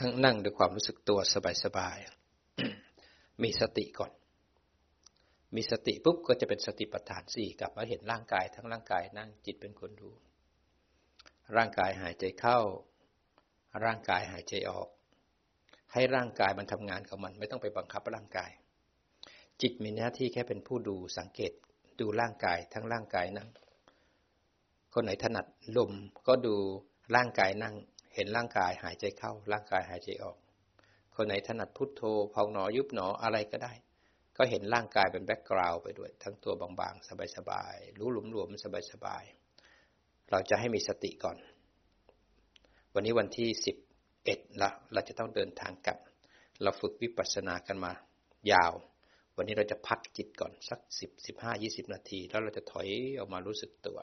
ทั้งนั่งด้วยความรู้สึกตัวสบายๆ มีสติก่อน มีสติปุ๊บก็จะเป็นสติปัฏฐานสี่กลับมาเห็นร่างกายทั้งร่างกายนั่งจิตเป็นคนดู ร่างกายหายใจเข้า ร่างกายหายใจออก ให้ร่างกายมันทำงานของมันไม่ต้องไปบังคับร่างกาย จิตมีหน้าที่แค่เป็นผู้ดูสังเกตดูร่างกายทั้งร่างกายนั่ง คนไหนถนัดลมก็ดูร่างกายนั่ง เห็นร่างกายหายใจเข้า ร่างกายหายใจออก คนไหนถนัดพุทโธพองหนอยุบหนออะไรก็ได้ ก็เห็นร่างกายเป็นแบ็กกราวด์ไปด้วย ทั้งตัวบางๆ สบายๆ รู้หลุมหลวมสบายๆ เราจะให้มีสติก่อน วันนี้วันที่สิบเอ็ดละเราจะต้องเดินทางกลับ เราฝึกวิปัสสนากันมา ยาว วันนี้เราจะพักจิตก่อนสักสิบสิบห้ายี่สิบนาที แล้วเราจะถอยออกมารู้สึกตัว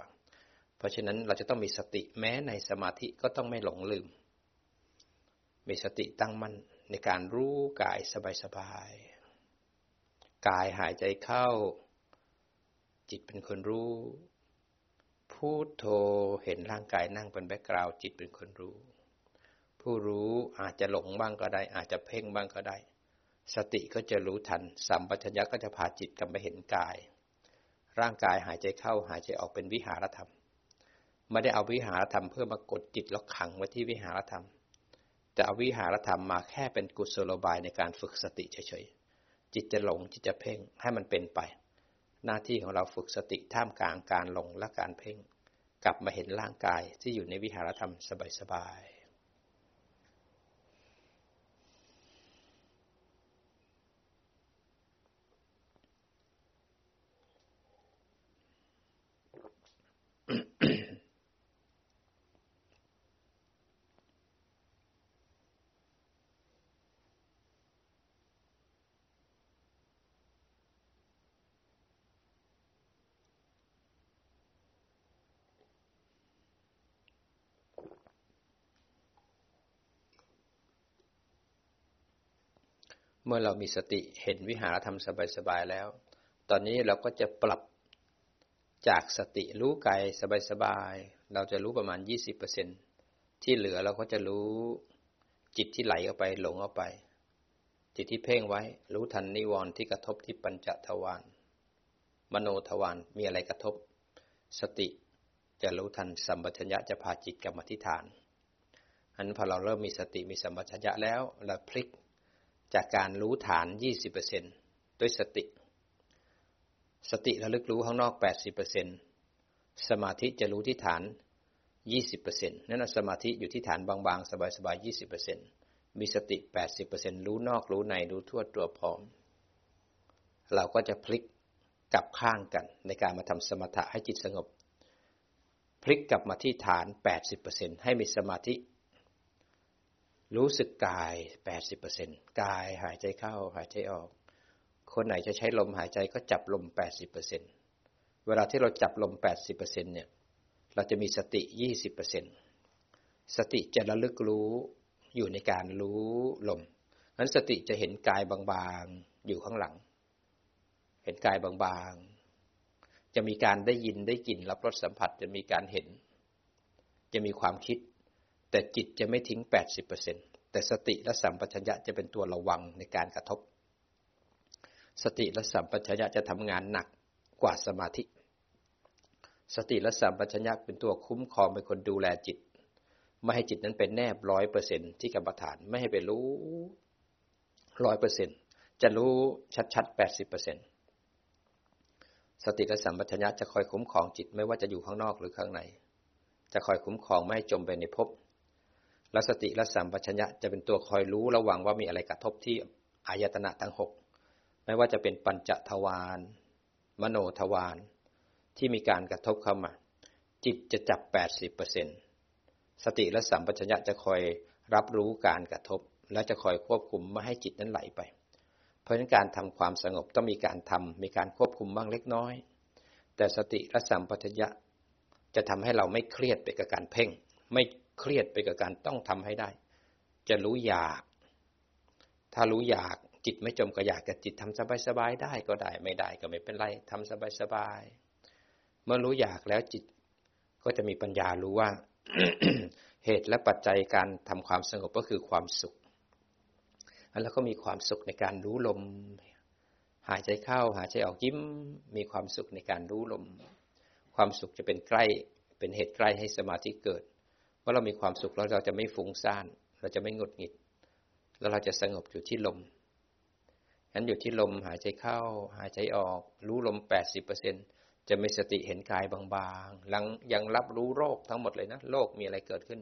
เพราะฉะนั้นเราจะต้องมีสติแม้ในสมาธิก็ต้องไม่หลงลืม มีสติตั้งมั่นในการรู้กายสบายๆ กายหายใจเข้า จิตเป็นคนรู้พูดโทเห็นร่างกายนั่งเป็นแบ็กกราวจิตเป็นคนรู้ ผู้รู้อาจจะหลงบ้างก็ได้ อาจจะเพ่งบ้างก็ได้ สติก็จะรู้ทัน สัมปชัญญะก็จะพาจิตกลับไปเห็นกาย ร่างกายหายใจเข้าหายใจออกเป็นวิหารธรรม ไม่ได้เอาวิหารธรรมเพื่อมากดจิตแล้วขังไว้ที่วิหารธรรม แต่เอาวิหารธรรมมาแค่เป็นกุศโลบายในการฝึกสติเฉยๆ จิตจะหลงจิตจะเพ่งให้มันเป็นไป หน้าที่ของเราฝึกสติท่ามกลางการหลงและการเพ่ง กลับมาเห็นร่างกายที่อยู่ในวิหารธรรมสบายๆ เมื่อเรามีสติเห็นวิหารธรรมสบายๆแล้ว ตอนนี้เราก็จะปรับจากสติรู้กายสบายๆ เราจะรู้ประมาณ 20%ที่เหลือเราก็จะรู้จิตที่ไหลออกไปหลงออกไป จิตที่เพ่งไว้ รู้ทันนิวรณ์ที่กระทบที่ปัญจทวารมโนทวารมีอะไรกระทบ สติจะรู้ทันสัมปชัญญะจะพาจิตกลับมาที่ฐานอันพอเราเริ่มมีสติมีสัมปชัญญะแล้วเราพลิก จากการรู้ฐาน 20%ด้วยสติ สติระลึกรู้ข้างนอก 80%สมาธิจะรู้ที่ฐาน 20%นั่นสมาธิอยู่ที่ฐานบางๆ สบายๆ 20%มีสติ 80%รู้นอกรู้ในรู้ทั่วตัวพร้อม เราก็จะพลิกกลับข้างกันในการมาทำสมถะให้จิตสงบ พลิกกลับมาที่ฐาน 80%ให้มีสมาธิ รู้สึกกาย 80%กายหายใจเข้าหายใจออก คนไหนจะใช้ลมหายใจก็จับลม 80%เวลาที่เราจับลม 80%เนี่ยเราจะมีสติ 20%สติจะระลึกรู้อยู่ในการรู้ลมนั้นสติจะเห็นกายบางๆอยู่ข้างหลัง เห็นกายบางๆ จะมีการได้ยินได้กลิ่นรับรสสัมผัสจะมีการเห็น จะมีความคิด แต่จิตจะไม่ทิ้ง 80%แต่สติและสัมปชัญญะจะเป็นตัวระวังในการกระทบ สติและสัมปชัญญะจะทำงานหนักกว่าสมาธิ สติและสัมปชัญญะเป็นตัวคุ้มครองเป็นคนดูแลจิต ไม่ให้จิตนั้นเป็นแนบร้อยเปอร์เซ็นที่กรรมฐานไม่ให้ไปรู้ร้อยเปอร์เซ็นจะรู้ชัดๆแปดสิบเปอร์เซ็นสติและสัมปชัญญะจะคอยคุ้มครองจิตไม่ว่าจะอยู่ข้างนอกหรือข้างใน จะคอยคุ้มครองไม่ให้จมไปในภพ และสติและสัมปชัญญะจะเป็นตัวคอยรู้ระวังว่ามีอะไรกระทบที่อายตนะทั้งหกไม่ว่าจะเป็นปัญจทวารมโนทวารที่มีการกระทบเข้ามา จิตจะจับ 80%สติและสัมปชัญญะจะคอยรับรู้การกระทบ และจะคอยควบคุมไม่ให้จิตนั้นไหลไป เพราะฉะนั้นการทำความสงบต้องมีการทำมีการควบคุมบ้างเล็กน้อย แต่สติและสัมปชัญญะจะทำให้เราไม่เครียดไปกับการเพ่ง ไม่ เครียดไปกับการต้องทำให้ได้ จะรู้อยาก ถ้ารู้อยากจิตไม่จมกับอยากกับจิตทำสบายๆได้ก็ได้ไม่ได้ก็ไม่เป็นไรทำสบายๆเมื่อรู้อยากแล้วจิตก็จะมีปัญญารู้ว่า เหตุและปัจจัยการทำความสงบก็คือความสุข แล้วก็มีความสุขในการรู้ลม หายใจเข้าหายใจออกยิ้ม มีความสุขในการรู้ลม ความสุขจะเป็นใกล้เป็นเหตุใกล้ให้สมาธิเกิด เมื่อเรามีความสุขแล้วเราจะไม่ฟุ้งซ่าน เราจะไม่หงุดหงิด แล้วเราจะสงบอยู่ที่ลมงั้นอยู่ที่ลมหายใจเข้า หายใจออก รู้ลมแปดสิบเปอร์เซ็นจะมีสติเห็นกายบางๆยังยังรับรู้โรคทั้งหมดเลยนะโลกมีอะไรเกิดขึ้น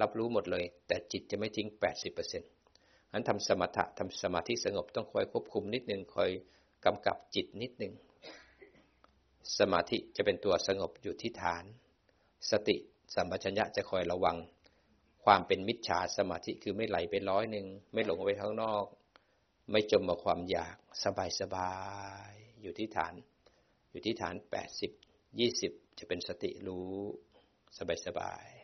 รับรู้หมดเลย แต่จิตจะไม่ทิ้งแปดสิบเปอร์เซ็นต์นั้นทำสมถะทำสมาธิสงบต้องคอยควบคุมนิดนึงคอยกำกับจิตนิดนึงสมาธิจะเป็นตัวสงบอยู่ที่ฐาน สติ สัมปชัญญะจะคอยระวัง ความเป็นมิจฉาสมาธิคือไม่ไหลไปร้อยหนึ่งไม่หลงไปข้างนอก ไม่จมกับความอยากสบายสบายอยู่ที่ฐาน อยู่ที่ฐานแปดสิบยี่สิบจะเป็นสติรู้สบายสบาย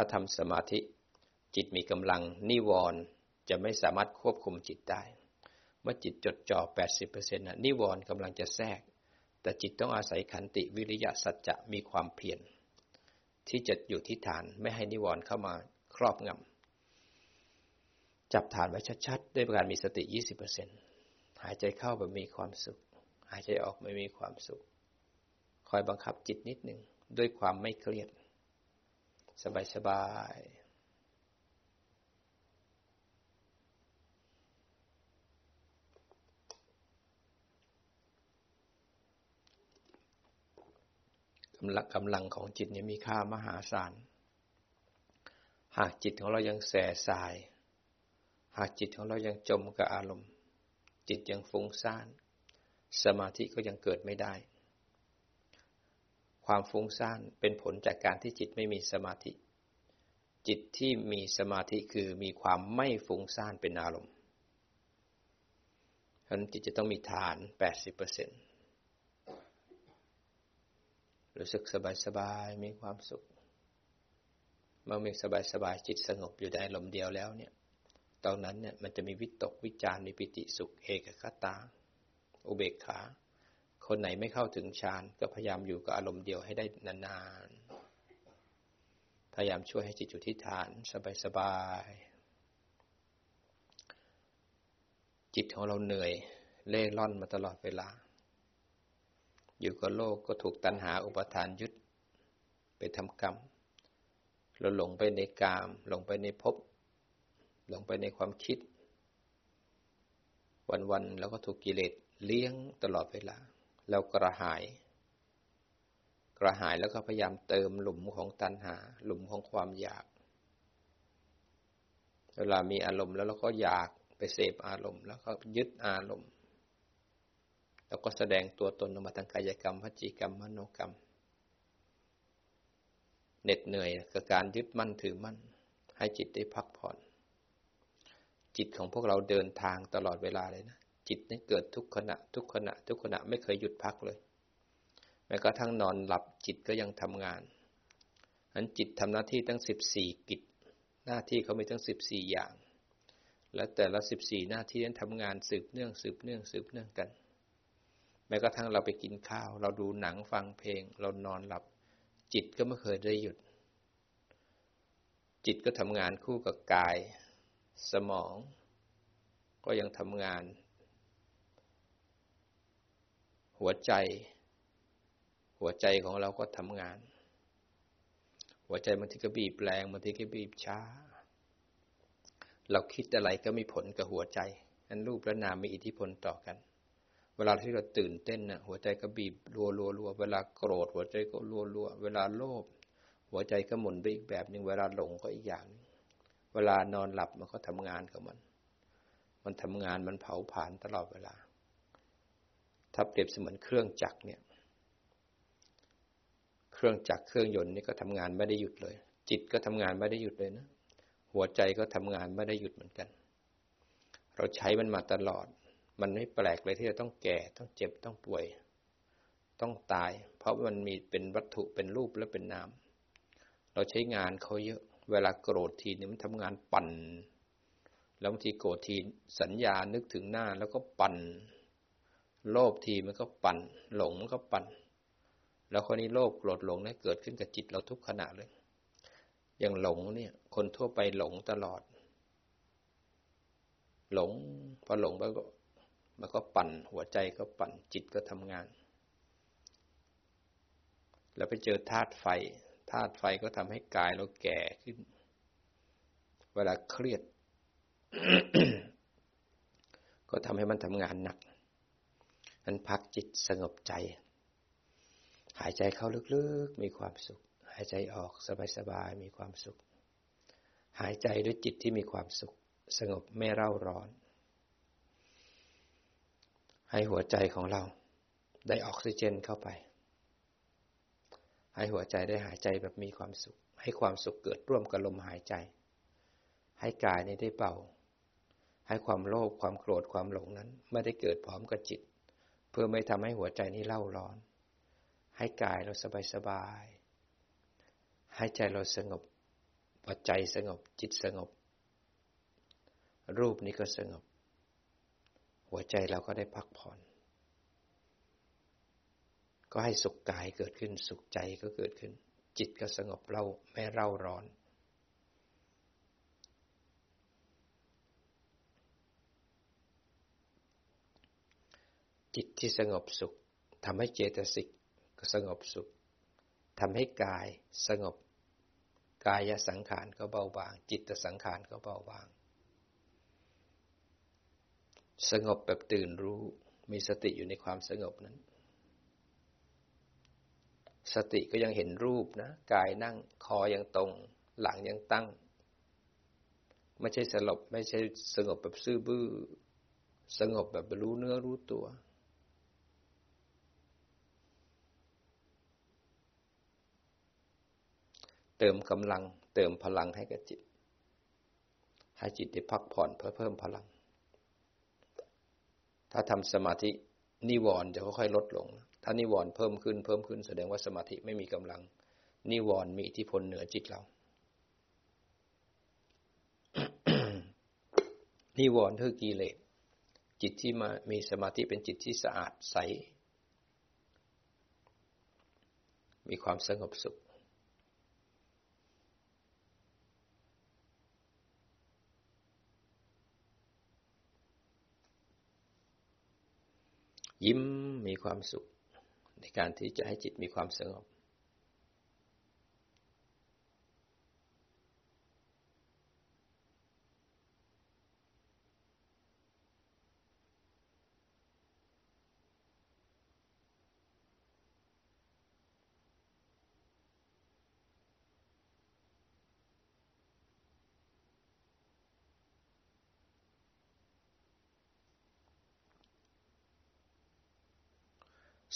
ถ้าทำสมาธิจิตมีกำลังนิวรณ์จะไม่สามารถควบคุมจิตได้ เมื่อจิตจดจ่อ 80%นะนิวรณ์กำลังจะแทรก แต่จิตต้องอาศัยขันติวิริยะสัจจะมีความเพียรที่จะอยู่ที่ฐานไม่ให้นิวรณ์เข้ามาครอบงำจับฐานไว้ชัดๆ ด้วยการมีสติ 20%หายใจเข้าแบบมีความสุข หายใจออกไม่มีความสุข คอยบังคับจิตนิดหนึ่งด้วยความไม่เครียด สบายสบายกำลังกำลังของจิตเนี่ยมีค่ามหาศาล หากจิตของเรายังแสสาย หากจิตของเรายังจมกับอารมณ์ จิตยังฟุ้งซ่าน สมาธิก็ยังเกิดไม่ได้ ความฟุ้งซ่านเป็นผลจากการที่จิตไม่มีสมาธิ จิตที่มีสมาธิคือมีความไม่ฟุ้งซ่านเป็นอารมณ์ฉะนั้นจิตจะต้องมีฐาน 80%รู้สึกสบายๆมีความสุข เมื่อมีสบายๆจิตสงบอยู่ในลมเดียวแล้วเนี่ย ตอนนั้นเนี่ยมันจะมีวิตกวิจารมีปิติสุข เอกคตา อุเบกขา คนไหนไม่เข้าถึงฌานก็พยายามอยู่กับอารมณ์เดียวให้ได้นานๆ พยายามช่วยให้จิตอยู่ที่ฐานสบายๆ จิตของเราเหนื่อย เล่ร่อนมาตลอดเวลา อยู่กับโลกก็ถูกตัณหาอุปทานยึดไปทำกรรม เราหลงไปในกาม หลงไปในภพ หลงไปในความคิด วันๆ แล้วก็ถูกกิเลสเลี้ยงตลอดเวลา เรากระหาย กระหายแล้วก็พยายามเติมหลุมของตัณหา หลุมของความอยาก เวลามีอารมณ์แล้วเราก็อยากไปเสพอารมณ์ แล้วก็ยึดอารมณ์แล้วก็แสดงตัวตนออกมาทางกายกรรมพจิกรรมมโนกรรม เหน็ดเหนื่อยกับการยึดมั่นถือมั่น ให้จิตได้พักผ่อน จิตของพวกเราเดินทางตลอดเวลาเลยนะ จิตนี่เกิดทุกขณะ ทุกขณะ ทุกขณะไม่เคยหยุดพักเลย แม้กระทั่งนอนหลับจิตก็ยังทำงานอันจิตทำหน้าที่ตั้งสิบสี่กิจ หน้าที่เขามีทั้งสิบสี่อย่าง และแต่ละสิบสี่หน้าที่นั้นทำงานสืบเนื่องสืบเนื่องสืบเนื่องกัน แม้กระทั่งเราไปกินข้าว เราดูหนังฟังเพลง เรานอนหลับ จิตก็ไม่เคยได้หยุด จิตก็ทำงานคู่กับกาย สมอง ก็ยังทำงาน หัวใจ หัวใจของเราก็ทำงาน หัวใจบางทีก็บีบแรงบางทีก็บีบช้า เราคิดอะไรก็มีผลกับหัวใจนั้นรูปและนามมีอิทธิพลต่อกัน เวลาที่เราตื่นเต้นนะหัวใจก็บีบรัวรัวรัวเวลาโกรธ หัวใจก็รัวรัวเวลาโลภหัวใจก็หมุนไปอีกแบบหนึ่งเวลาหลงก็อีกอย่างนึงเวลานอนหลับมันก็ทำงานกับมัน มันทำงานมันเผาผลาญตลอดเวลา ถ้าเปรียบเสมือนเครื่องจักรเนี่ย เครื่องจักรเครื่องยนต์นี่ก็ทำงานไม่ได้หยุดเลย จิตก็ทำงานไม่ได้หยุดเลยนะ หัวใจก็ทำงานไม่ได้หยุดเหมือนกัน เราใช้มันมาตลอด มันไม่แปลกเลยที่จะต้องแก่ ต้องเจ็บ ต้องป่วย ต้องตาย เพราะมันมีเป็นวัตถุ เป็นรูปและเป็นนาม เราใช้งานเขาเยอะ เวลาโกรธทีนี้มันทำงานปั่น แล้วบางทีโกรธทีสัญญานึกถึงหน้าแล้วก็ปั่น โลภทีมันก็ปั่น หลงมันก็ปั่น แล้วคนนี้โลภโกรธหลงเนี่ยเกิดขึ้นกับจิตเราทุกขณะเลย อย่างหลงเนี่ย คนทั่วไปหลงตลอด หลงพอหลงไปก็ มันก็ปั่น หัวใจก็ปั่นจิตก็ทำงาน แล้วไปเจอธาตุไฟธาตุไฟก็ทำให้กายเราแก่ขึ้น เวลาเครียด ก็ทำให้มันทำงานหนัก นั้นพักจิตสงบใจ หายใจเข้าลึกๆ มีความสุข หายใจออกสบายๆ มีความสุข หายใจด้วยจิตที่มีความสุข สงบไม่เร่าร้อน ให้หัวใจของเราได้ออกซิเจนเข้าไป ให้หัวใจได้หายใจแบบมีความสุข ให้ความสุขเกิดร่วมกับลมหายใจ ให้กายนี้ได้เบาให้ความโลภความโกรธความหลงนั้น ไม่ได้เกิดพร้อมกับจิต เพื่อไม่ทำให้หัวใจนี้เล่าร้อน ให้กายเราสบายสบายให้ใจเราสงบปัจใจสงบจิตสงบ รูปนี้ก็สงบ หัวใจเราก็ได้พักผ่อน ก็ให้สุขกายเกิดขึ้นสุขใจก็เกิดขึ้น จิตก็สงบเล่าไม่เร่าร้อน จิตที่สงบสุขทำให้เจตสิกก็สงบสุขทำให้กายสงบ กายสังขารก็เบาบาง จิตสังขารก็เบาบาง สงบแบบตื่นรู้มีสติอยู่ในความสงบนั้น สติก็ยังเห็นรูปนะ กายนั่งคอยังตรง หลังยังตั้ง ไม่ใช่สลบ ไม่ใช่สงบแบบซื่อบื้อ สงบแบบรู้เนื้อรู้ตัว เติมกำลัง เติมพลังให้กับจิต ให้จิตได้พักผ่อนเพื่อเพิ่มพลัง ถ้าทำสมาธินิวรณ์จะค่อยๆลดลง ถ้านิวรณ์เพิ่มขึ้นเพิ่มขึ้นแสดงว่าสมาธิไม่มีกำลัง นิวรณ์มีอิทธิพลเหนือจิตเรา นิวรณ์คือกิเลสจิตที่มามีสมาธิเป็นจิตที่สะอาดใส มีความสงบสุข ยิ้มมีความสุข ในการที่จะให้จิตมีความสงบ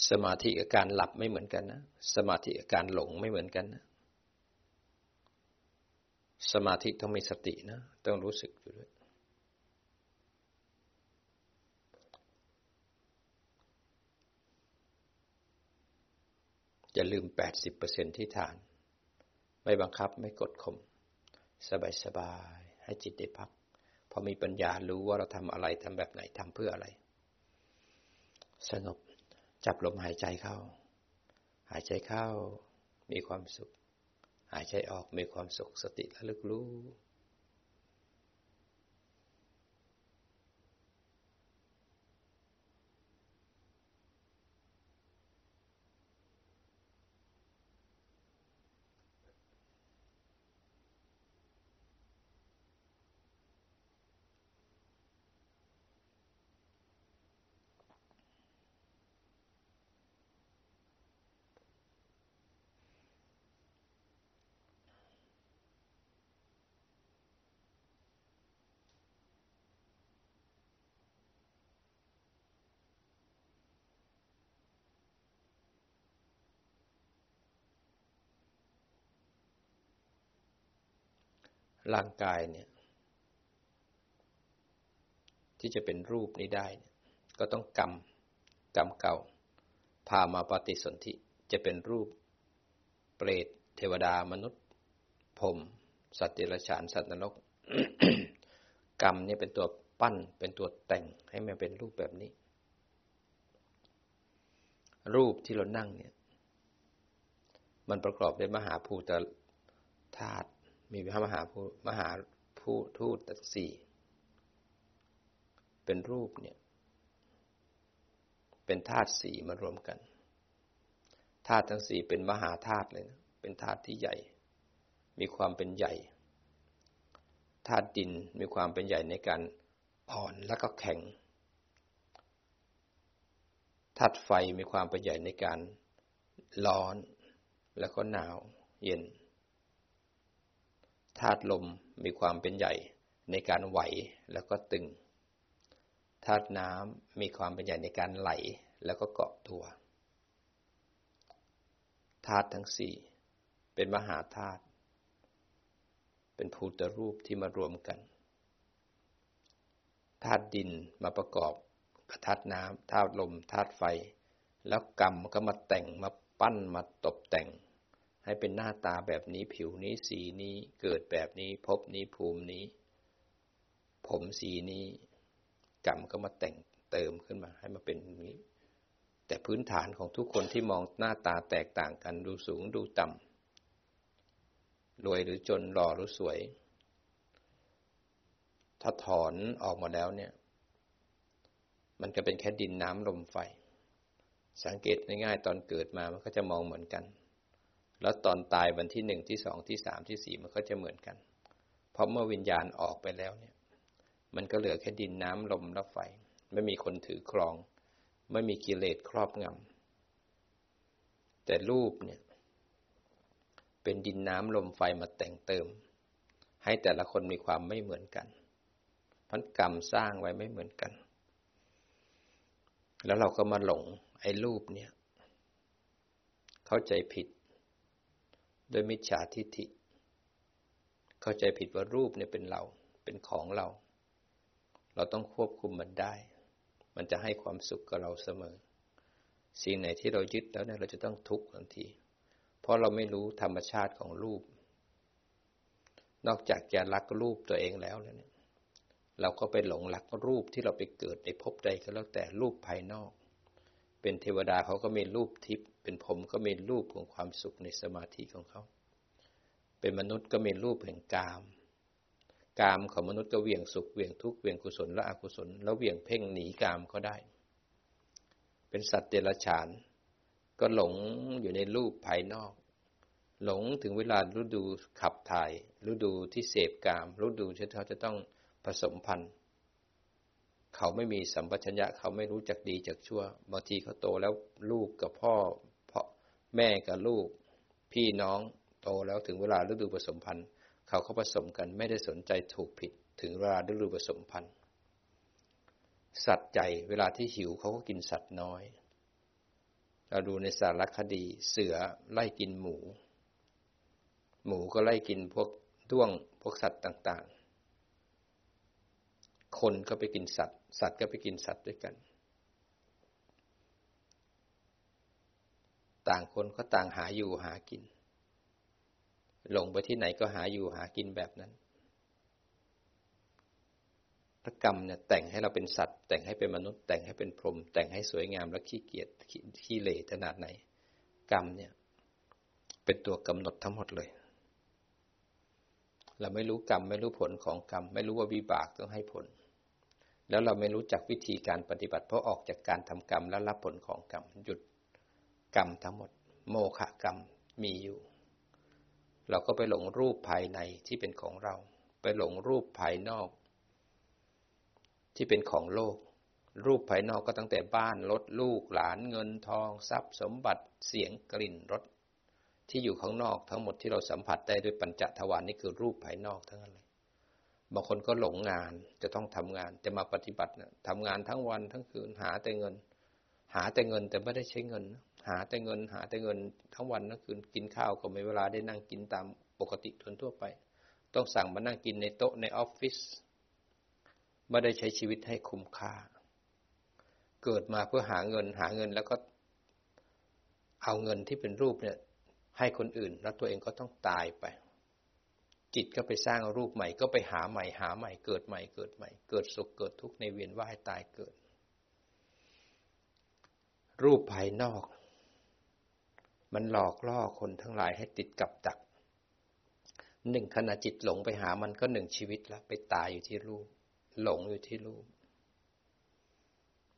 สมาธิกับการหลับไม่เหมือนกันนะ สมาธิกับการหลงไม่เหมือนกันนะ สมาธิต้องมีสตินะ ต้องรู้สึกอยู่ด้วย อย่าลืมแปดสิบเปอร์เซ็นที่ฐาน ไม่บังคับไม่กดข่ม สบายสบาย ให้จิตได้พัก พอมีปัญญารู้ว่าเราทำอะไรทำแบบไหนทำเพื่ออะไร สงบ จับลมหายใจเข้า หายใจเข้า มีความสุข หายใจออกมีความสุขสติระลึกรู้ ร่างกายเนี่ย ที่จะเป็นรูปนี้ได้ ก็ต้องกรรมกรรมเก่า พามาปฏิสนธิจะเป็นรูป เปรตเทวดามนุษย์พรมสัตว์เดรัจฉานสัตว์นรก กรรมเนี่ยเป็นตัวปั้นเป็นตัวแต่งให้มันเป็นรูปแบบนี้ รูปที่เรานั่งเนี่ย มันประกอบด้วยมหาภูตธาตุ มีพระมหาภูมหาภูทูตสี่เป็นรูปเนี่ย เป็นธาตุสี่มารวมกันธาตุทั้งสี่เป็นมหาธาตุเลยนะเป็นธาตุที่ใหญ่ มีความเป็นใหญ่ธาตุดินมีความเป็นใหญ่ในการอ่อนและก็แข็งธาตุไฟมีความเป็นใหญ่ในการร้อนแล้วก็หนาว เย็น ธาตุลมมีความเป็นใหญ่ในการไหวแล้วก็ตึง ธาตุน้ำมีความเป็นใหญ่ในการไหลแล้วก็เกาะตัว ธาตุทั้งสี่เป็นมหาธาตุ เป็นภูตรูปที่มารวมกัน ธาตุดินมาประกอบกับธาตุน้ำธาตุลม ธาตุไฟ แล้วกรรมก็มาแต่งมาปั้นมาตกแต่ง ให้เป็นหน้าตาแบบนี้ผิวนี้สีนี้เกิดแบบนี้พบนี้ภูมินี้ ผมสีนี้กรรมก็มาแต่งเติมขึ้นมาให้มาเป็นนี้ แต่พื้นฐานของทุกคนที่มองหน้าตาแตกต่างกันดูสูงดูต่ำรวยหรือจนหล่อหรือสวย ถ้าถอนออกมาแล้วเนี่ย มันก็เป็นแค่ดินน้ำลมไฟ สังเกตง่ายๆตอนเกิดมามันก็จะมองเหมือนกัน แล้วตอนตายวันที่หนึ่งที่สองที่สามที่สี่มันก็จะเหมือนกัน เพราะเมื่อวิญญาณออกไปแล้วเนี่ย มันก็เหลือแค่ดินน้ำลมและไฟ ไม่มีคนถือครอง ไม่มีกิเลสครอบงำแต่รูปเนี่ย เป็นดินน้ำลมไฟมาแต่งเติม ให้แต่ละคนมีความไม่เหมือนกันพันกรรมสร้างไว้ไม่เหมือนกัน แล้วเราก็มาหลงไอ้รูปเนี่ย เข้าใจผิด โดยมิจฉาทิฏฐิ เข้าใจผิดว่ารูปเนี่ยเป็นเรา เป็นของเรา เราต้องควบคุมมันได้ มันจะให้ความสุขกับเราเสมอ สิ่งไหนที่เรายึดแล้วเนี่ยเราจะต้องทุกข์ทันที เพราะเราไม่รู้ธรรมชาติของรูป นอกจากจะรักรูปตัวเองแล้วเนี่ย เราก็ไปหลงรักรูปที่เราไปเกิดในภพใดก็แล้วแต่รูปภายนอก เป็นเทวดาเขาก็มีรูปทิพย์ เป็นผมก็มีรูปของความสุขในสมาธิของเขา เป็นมนุษย์ก็มีรูปแห่งกาม กามของมนุษย์ก็เวียงสุขเวียงทุกข์เวียงกุศลและอกุศล แล้วเวียงเพ่งหนีกามก็ได้ เป็นสัตว์เดรัจฉาน ก็หลงอยู่ในรูปภายนอก หลงถึงเวลาฤดูขับถ่ายฤดูที่เสพกามฤดูที่เขาจะต้องผสมพันธุ์เขาไม่มีสัมปชัญญะเขาไม่รู้จักดีจักชั่ว บางทีเขาโตแล้วลูกกับพ่อ แม่กับลูก พี่น้องโตแล้วถึงเวลาฤดูผสมพันธุ์เขาเขาผสมกันไม่ได้สนใจถูกผิดถึงเวลาฤดูผสมพันธุ์สัตว์ใหญ่เวลาที่หิวเขาก็กินสัตว์น้อย เราดูในสารคดีเสือไล่กินหมู หมูก็ไล่กินพวกด้วงพวกสัตว์ต่าง ๆ คนก็ไปกินสัตว์ สัตว์ก็ไปกินสัตว์ด้วยกัน ต่างคนก็ต่างหาอยู่หากิน หลงไปที่ไหนก็หาอยู่หากินแบบนั้นพระกรรมเนี่ยแต่งให้เราเป็นสัตว์ แต่งให้เป็นมนุษย์ แต่งให้เป็นพรหมแต่งให้สวยงามและขี้เกียจขี้เหร่ขนาดไหน กรรมเนี่ย เป็นตัวกำหนดทั้งหมดเลย เราไม่รู้กรรม ไม่รู้ผลของกรรม ไม่รู้ว่าวิบากต้องให้ผล แล้วเราไม่รู้จักวิธีการปฏิบัติเพราะออกจากการทำกรรมแล้วรับผลของกรรมหยุด กรรมทั้งหมด โมฆะกรรมมีอยู่ เราก็ไปหลงรูปภายในที่เป็นของเรา ไปหลงรูปภายนอก ที่เป็นของโลก รูปภายนอกก็ตั้งแต่บ้านรถลูกหลานเงินทอง ทรัพย์สมบัติเสียงกลิ่นรสที่อยู่ข้างนอกทั้งหมดที่เราสัมผัสได้ด้วยปัญจทวารนี่คือรูปภายนอกทั้งนั้นเลยบางคนก็หลงงานจะต้องทำงานจะมาปฏิบัตินะทำงานทั้งวันทั้งคืนหาแต่เงิน หาแต่เงินแต่ไม่ได้ใช้เงิน หาแต่เงินหาแต่เงินทั้งวันทั้งคืนกินข้าวก็ไม่เวลาได้นั่งกินตามปกติทนทั่วไป ต้องสั่งมานั่งกินในโต๊ะในออฟฟิศไม่ได้ใช้ชีวิตให้คุ้มค่า เกิดมาเพื่อหาเงินหาเงินแล้วก็เอาเงินที่เป็นรูปเนี่ย ให้คนอื่น แล้วตัวเองก็ต้องตายไป จิตก็ไปสร้างรูปใหม่ ก็ไปหาใหม่หาใหม่ เกิดใหม่เกิดใหม่ เกิดสุขเกิดทุกข์ในเวียนว่ายตายเกิด รูปภายนอก มันหลอกล่อคนทั้งหลายให้ติดกับดัก หนึ่งขณะจิตหลงไปหามันก็หนึ่งชีวิตล้วไปตายอยู่ที่รูป หลงอยู่ที่รูป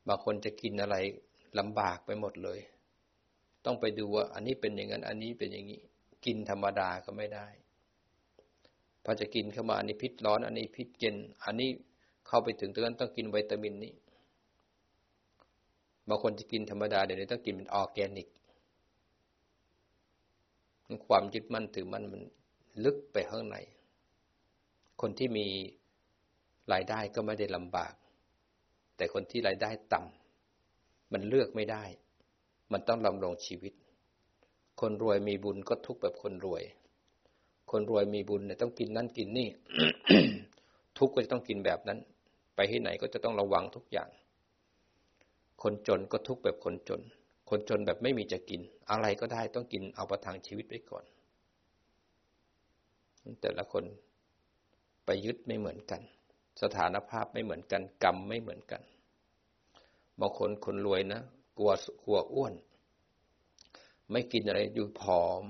บางคนจะกินอะไรลำบากไปหมดเลย ต้องไปดูว่าอันนี้เป็นอย่างนั้น อันนี้เป็นอย่างนี้ กินธรรมดาก็ไม่ได้ พอจะกินเข้ามาอันนี้พิษร้อน อันนี้พิษเย็น อันนี้เข้าไปถึงตรงนั้นต้องกินวิตามินนี้ บางคนจะกินธรรมดาเดี๋ยวนี้ต้องกินเป็นออร์แกนิก ความยึดมั่นถือมั่นมันลึกไปข้างใน คนที่มีรายได้ก็ไม่ได้ลำบาก แต่คนที่รายได้ต่ำมันเลือกไม่ได้ มันต้องลำรงชีวิต คนรวยมีบุญก็ทุกแบบคนรวย คนรวยมีบุญเนี่ยต้องกินนั่นกินนี่ ทุกก็จะต้องกินแบบนั้น ไปที่ไหนก็จะต้องระวังทุกอย่าง คนจนก็ทุกแบบคนจน คนจนแบบไม่มีจะกิน อะไรก็ได้ต้องกินเอาประทังชีวิตไว้ก่อน แต่ละคนไปยึดไม่เหมือนกัน สถานภาพไม่เหมือนกัน กรรมไม่เหมือนกันบางคนคนรวยนะกลัวกลัวอ้วน ไม่กินอะไรอยู่ผอม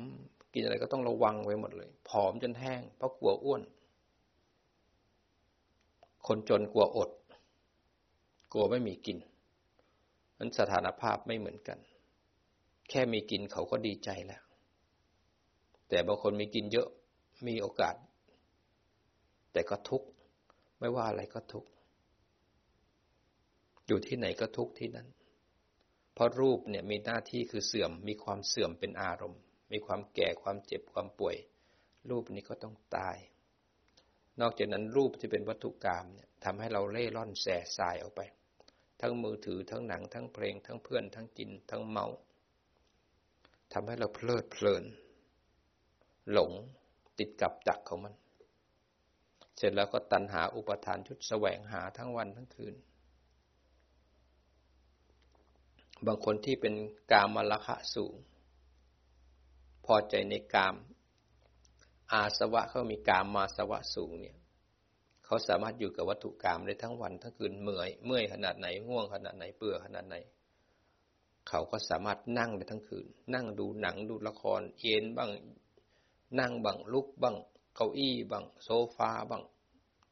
กินอะไรก็ต้องระวังไว้หมดเลย ผอมจนแห้งเพราะกลัวอ้วน คนจนกลัวอด กลัวไม่มีกิน นั้นสถานภาพไม่เหมือนกัน แค่มีกินเขาก็ดีใจแล้ว แต่บางคนมีกินเยอะมีโอกาส แต่ก็ทุกข์ไม่ว่าอะไรก็ทุกข์อยู่ที่ไหนก็ทุกข์ที่นั้น เพราะรูปเนี่ยมีหน้าที่คือเสื่อม มีความเสื่อมเป็นอารมณ์ มีความแก่ความเจ็บความป่วย รูปนี้ก็ต้องตาย นอกจากนั้นรูปที่เป็นวัตถุกรรมเนี่ยทำให้เราเล่ร่อนแส่สายออกไป ทั้งมือถือทั้งหนังทั้งเพลง ทั้งเพื่อนทั้งกิน ทั้งเมาทำให้เราเพลิดเพลิน หลงติดกับดักของมัน เสร็จแล้วก็ตันหาอุปทานชุดแสวงหาทั้งวันทั้งคืน บางคนที่เป็นกามลคะสูง พอใจในกาม อาสวะเขามีกามมาสวะสูงเนี่ย เขาสามารถอยู่กับวัตถุกรรมได้ทั้งวันทั้งคืนเมื่อยเมื่อยขนาดไหนง่วงขนาดไหนเบื่อขนาดไหน เขาก็สามารถนั่งได้ทั้งคืน นั่งดูหนังดูละครเอ็นบ้าง นั่งบังลุกบ้างเก้าอี้บ้างโซฟาบ้าง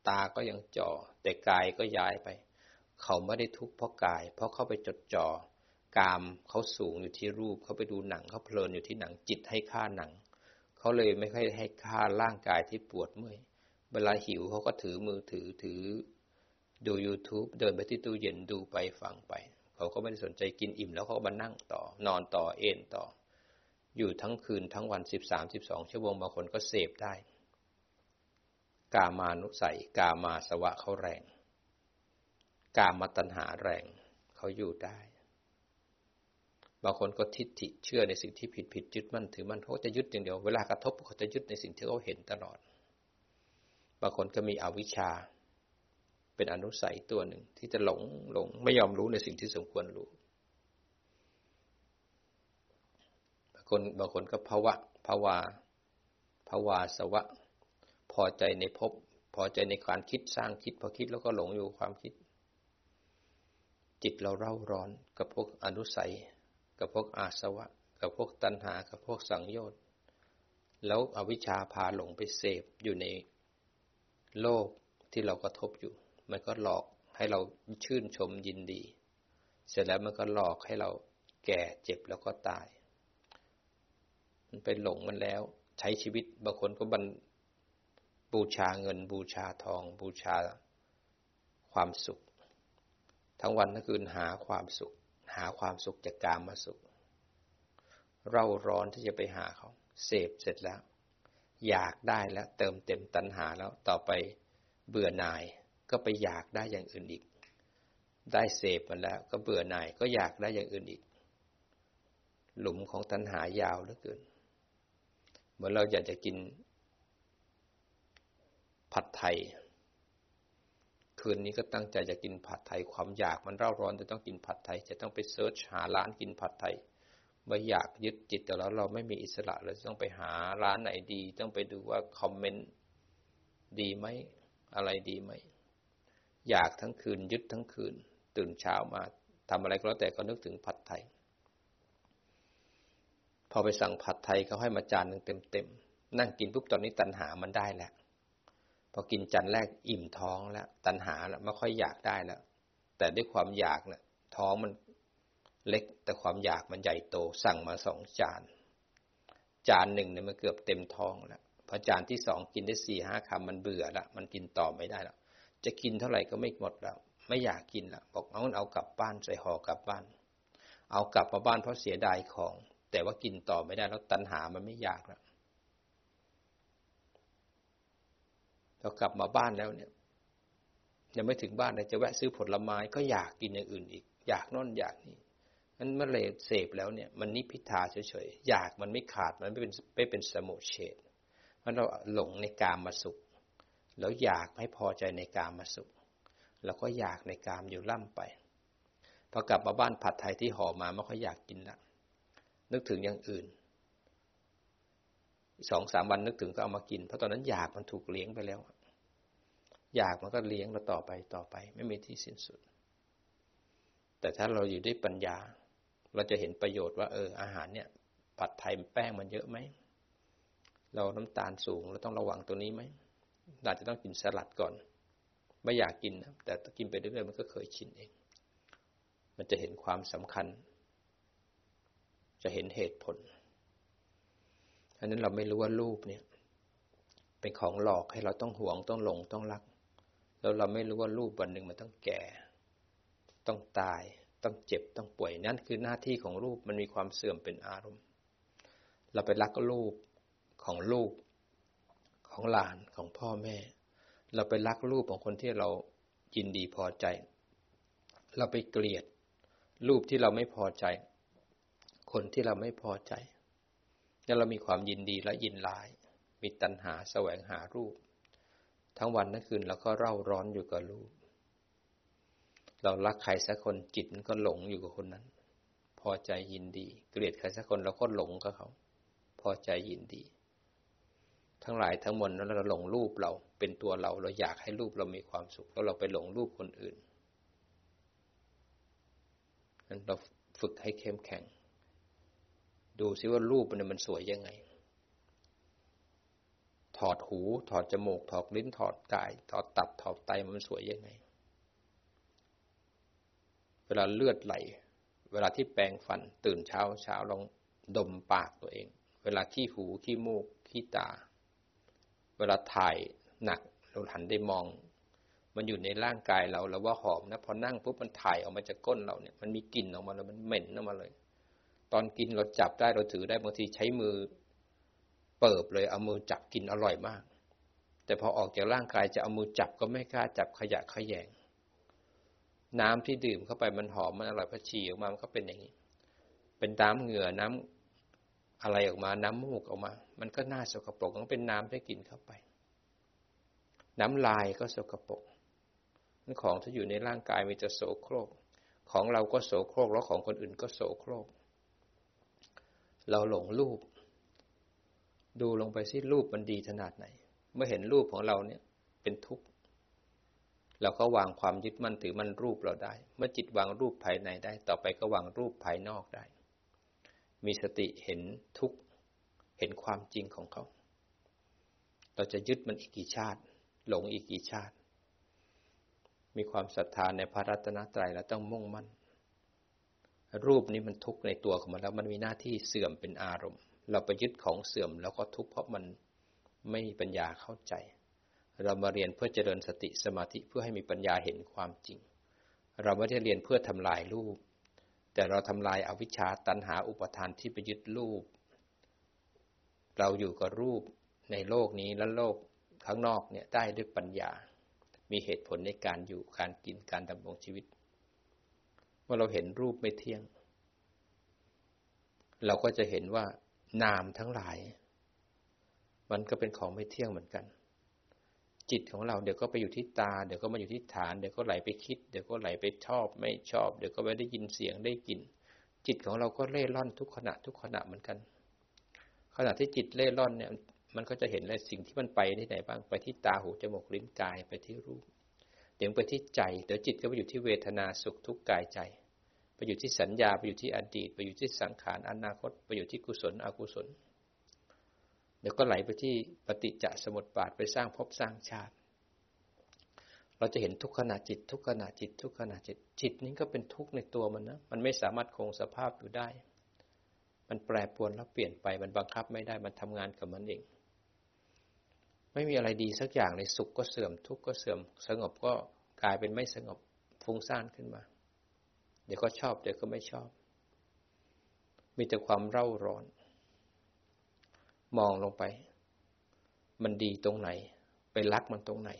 ตาก็ยังจอ่อแต่กายก็ย้ายไป เขาไม่ได้ทุกข์เพราะกาย เพราะเขาไปจดจอ่อกามเขาสูงอยู่ที่รูปเขาไปดูหนังเขาเพลินอยู่ที่หนังจิตให้ค่าหนัง เขาเลยไม่ค่อยให้ค่าร่างกายที่ปวดเมื่อย เวลาหิวเขาก็ถือมือถือถือดู YouTube เดินไปที่ตู้เย็นดูไปฟังไป เขาก็ไม่ได้สนใจกินอิ่มแล้วเขาก็มานั่งต่อ นอนต่อเอนต่อ อยู่ทั้งคืนทั้งวันสิบสามสิบสองชั่วโมงบางคนก็เสพได้ กามานุสัย กามาสวะเขาแรง กามาตัญหาแรงเขาอยู่ได้ บางคนก็ทิฏฐิเชื่อในสิ่งที่ผิดผิดยึดมั่นถือมั่นเขาจะยึดอย่างเดียว เวลากระทบเขาจะยึดในสิ่งที่เขาเห็นตลอด บางคนก็มีอวิชชา เป็นอนุสัยตัวหนึ่งที่จะหลงหลง ไม่ยอมรู้ในสิ่งที่สมควรรู้ บางคนบางคนก็ภาวะภาวาภาวาสวะ พอใจในภพพอใจในการคิดสร้างคิดพอคิดแล้วก็หลงอยู่ความคิด จิตเราเร่าร้อนกับพวกอนุสัย กับพวกอาสวะ กับพวกตัณหา กับพวกสังโยชน์ แล้วอวิชชาพาหลงไปเสพอยู่ใน โลกที่เรากระทบอยู่ มันก็หลอกให้เราชื่นชมยินดี เสร็จแล้วมันก็หลอกให้เราแก่เจ็บแล้วก็ตาย มันไปหลงมันแล้ว ใช้ชีวิตบางคนก็บันบูชาเงิน บูชาทอง บูชาความสุข ทั้งวันทั้งคืนหาความสุข หาความสุขจากกามมาสุข เราร้อนที่จะไปหาเขา เสพเสร็จแล้ว อยากได้แล้วเติมเต็มตัณหาแล้วต่อไปเบื่อหน่าย ก็ไปอยากได้อย่างอื่นอีก ได้เสพมาแล้ว ก็เบื่อหน่ายก็อยากได้อย่างอื่นอีก หลุมของตัณหายาวเหลือเกินเหมือนเราอยากจะกิน ผัดไทย คืนนี้ก็ตั้งใจจะกินผัดไทยความอยากมันเร่าร้อนจะต้องกินผัดไทย จะต้องไปเซิร์ชหาร้านกินผัดไทย ไม่อยากยึดจิตแต่แล้วเราไม่มีอิสระเราต้องไปหาร้านไหนดี ต้องไปดูว่าคอมเมนต์ดีไหมอะไรดีไหมอยากทั้งคืนยึดทั้งคืน ตื่นเช้ามาทำอะไรก็แล้วแต่ก็นึกถึงผัดไทย พอไปสั่งผัดไทยเขาให้มาจานหนึ่งเต็มๆนั่งกินปุ๊บตอนนี้ตัณหามันได้แหล้วพอกินจานแรกอิ่มท้องแล้ว ตัณหาแล้วไม่ค่อยอยากได้แล้วแต่ด้วยความอยากเนะ่ยท้องมัน เล็กแต่ความอยากมันใหญ่โตสั่งมาสองจาน จานหนึ่งเนี่ยมันเกือบเต็มท้องแล้วพอจานที่สองกินได้สี่ห้าคำมันเบื่อละมันกินต่อไม่ได้แล้วจะกินเท่าไหร่ก็ไม่หมดแล้ว ไม่อยากกินละบอกเอาเอากลับบ้านใส่ห่อกลับบ้าน เอากลับมาบ้านเพราะเสียดายของ แต่ว่ากินต่อไม่ได้แล้วตัณหามันไม่อยากแล้วเรากลับมาบ้านแล้วเนี่ยยังไม่ถึงบ้านเลยจะแวะซื้อผลไม้ก็อยากกินอย่างอื่นอีก อยากนอนอยากนี่ มันเมื่อเลเสพแล้วเนี่ยมันนิพิทาเฉยๆ อยากมันไม่ขาดมันไม่เป็นไม่เป็นสมุเฉดมันเราหลงในกามมาสุข แล้วอยากไม่พอใจในกามมาสุข แล้วก็อยากในกามอยู่ล่ำไปพอกลับมาบ้านผัดไทยที่ห่อมาไม่ค่อยอยากกินละนึกถึงอย่างอื่นสองสามวันนึกถึงก็เอามากิน เพราะตอนนั้นอยากมันถูกเลี้ยงไปแล้ว อยากมันก็เลี้ยงเราต่อไปต่อไป ไม่มีที่สิ้นสุด แต่ถ้าเราอยู่ด้วยปัญญา เราจะเห็นประโยชน์ว่า เอออาหารเนี่ย ผัดไทยแป้งมันเยอะไหม เราน้ำตาลสูงเราต้องระวังตัวนี้ไหมอาจจะต้องกินสลัดก่อน ไม่อยากกินนะแต่กินไปเรื่อยๆมันก็เคยชินเอง มันจะเห็นความสำคัญ จะเห็นเหตุผลอันนั้นเราไม่รู้ว่ารูปเนี่ย เป็นของหลอกให้เราต้องห่วงต้องหลงต้องรัก แล้วเราไม่รู้ว่ารูปวันหนึ่งมันต้องแก่ ต้องตาย ต้องเจ็บต้องป่วยนั่นคือหน้าที่ของรูปมันมีความเสื่อมเป็นอารมณ์ เราไปรักรูปของลูกของหลานของพ่อแม่ เราไปรักรูปของคนที่เรายินดีพอใจ เราไปเกลียดรูปที่เราไม่พอใจ คนที่เราไม่พอใจแล้วเรามีความยินดีและยินร้าย มีตัณหาแสวงหารูป ทั้งวันทั้งคืนเราก็เร่าร้อนอยู่กับรูป เรารักใครสักคนจิตก็หลงอยู่กับคนนั้น พอใจยินดี เกลียดใครสักคนเราก็หลงกับเขา พอใจยินดี ทั้งหลายทั้งมวลแล้วเราหลงรูปเราเป็นตัวเราเราอยากให้รูปเรามีความสุข แล้วเราไปหลงรูปคนอื่นนั้นเราฝึกให้เข้มแข็ง ดูซิว่ารูปมันมันสวยยังไง ถอดหู ถอดจมูก ถอดลิ้น ถอดกาย ถอดตับ ถอดไตมันสวยยังไง เวลาเลือดไหล เวลาที่แปรงฟันตื่นเช้าเช้าลองดมปากตัวเอง เวลาขี้หูขี้มูกขี้ตา เวลาถ่ายหนักเราหันได้มอง มันอยู่ในร่างกายเราแล้วว่าหอมนะพอนั่งปุ๊บมันถ่ายออกมาจากก้นเราเนี่ยมันมีกลิ่นออกมาแล้วมันเหม็นออกมาเลย ตอนกินเราจับได้เราถือได้บางทีใช้มือเปิบเลยเอามือจับกินอร่อยมาก แต่พอออกจากร่างกายจะเอามือจับก็ไม่กล้าจับขยะขยง น้ำที่ดื่มเข้าไปมันหอมมันอร่อยพอฉี่ออกมามันก็เป็นอย่างนี้ เป็นน้ำเหงื่อน้ำอะไรออกมา น้ำมูกออกมา มันก็น่าสกปรกต้องเป็นน้ำที่กินเข้าไป น้ำลายก็สกปรกนั่นของที่อยู่ในร่างกายมีจะโสโครก ของเราก็โสโครกแล้วของคนอื่นก็โสโครก เราหลงรูป ดูลงไปสิรูปมันดีขนาดไหน เมื่อเห็นรูปของเราเนี่ย เป็นทุกข์ เราก็วางความยึดมั่นถือมั่นรูปเราได้ เมื่อจิตวางรูปภายในได้ ต่อไปก็วางรูปภายนอกได้ มีสติเห็นทุกเห็นความจริงของเขา เราจะยึดมันอีกกี่ชาติ หลงอีกกี่ชาติ มีความศรัทธาในพระรัตนตรัยแล้วต้องมุ่งมั่น รูปนี้มันทุกข์ในตัวของมันแล้ว มันมีหน้าที่เสื่อมเป็นอารมณ์ เราไปยึดของเสื่อมแล้วก็ทุกข์เพราะมันไม่มีปัญญาเข้าใจ เรามาเรียนเพื่อเจริญสติสมาธิเพื่อให้มีปัญญาเห็นความจริง เราไม่ได้เรียนเพื่อทำลายรูป แต่เราทำลายอาวิชชาตันหาอุปทานที่ไปยึดรูป เราอยู่กับรูปในโลกนี้และโลกข้างนอกเนี่ยได้ด้วยปัญญา มีเหตุผลในการอยู่การกินการดำรงชีวิต เมื่อเราเห็นรูปไม่เที่ยง เราก็จะเห็นว่านามทั้งหลาย มันก็เป็นของไม่เที่ยงเหมือนกัน จิตของเราเดี๋ยวก็ไปอยู่ที่ตา เดี๋ยวก็มาอยู่ที่ฐาน เดี๋ยวก็ไหลไปคิด เดี๋ยวก็ไหลไปชอบไม่ชอบ เดี๋ยวก็ไปได้ยินเสียงได้กลิ่น จิตของเราก็เล่ร่อนทุกขณะทุกขณะเหมือนกัน ขณะที่จิตเล่ร่อนเนี่ย มันก็จะเห็นเลยสิ่งที่มันไปที่ไหนบ้าง ไปที่ตาหูจมูกลิ้นกายไปที่รูป เดี๋ยวไปที่ใจ เดี๋ยวจิตก็ไปอยู่ที่เวทนาสุขทุกข์กายใจ ไปอยู่ที่สัญญา ไปอยู่ที่อดีต ไปอยู่ที่สังขารอนาคต ไปอยู่ที่กุศลอกุศล เดี๋ยวก็ไหลไปที่ปฏิจจสมุปบาทไปสร้างภพสร้างชาติ เราจะเห็นทุกขณะจิต ทุกขณะจิต ทุกขณะจิต จิตนี้ก็เป็นทุกข์ในตัวมันนะ มันไม่สามารถคงสภาพอยู่ได้ มันแปรปรวนแล้วเปลี่ยนไป มันบังคับไม่ได้ มันทำงานกับมันเอง ไม่มีอะไรดีสักอย่างในสุขก็เสื่อม ทุกข์ก็เสื่อม สงบก็กลายเป็นไม่สงบ ฟุ้งซ่านขึ้นมา เดี๋ยวก็ชอบ เดี๋ยวก็ไม่ชอบ มีแต่ความเร่าร้อน มองลงไป มันดีตรงไหน ไปรักมันตรงไหน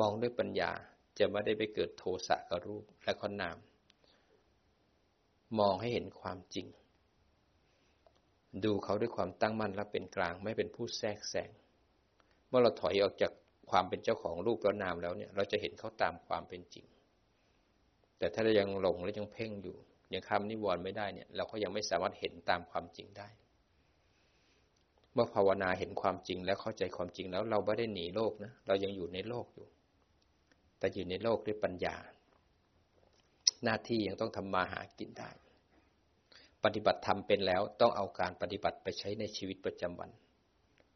มองด้วยปัญญาจะไม่ได้ไปเกิดโทสะกับรูปและข้อนาม มองให้เห็นความจริง ดูเขาด้วยความตั้งมั่นและเป็นกลางไม่เป็นผู้แทรกแซงเมื่อเราถอยออกจากความเป็นเจ้าของรูปและนามแล้วเนี่ย เราจะเห็นเขาตามความเป็นจริง แต่ถ้าเรายังหลงและยังเพ่งอยู่ยังคำนิวรณ์ไม่ได้เนี่ย เราก็ยังไม่สามารถเห็นตามความจริงได้ เมื่อภาวนาเห็นความจริงแล้วเข้าใจความจริงแล้วเราไม่ได้หนีโลกนะ เรายังอยู่ในโลกอยู่ แต่อยู่ในโลกด้วยปัญญา หน้าที่ยังต้องทำมาหากินได้ ปฏิบัติธรรมเป็นแล้วต้องเอาการปฏิบัติไปใช้ในชีวิตประจำวัน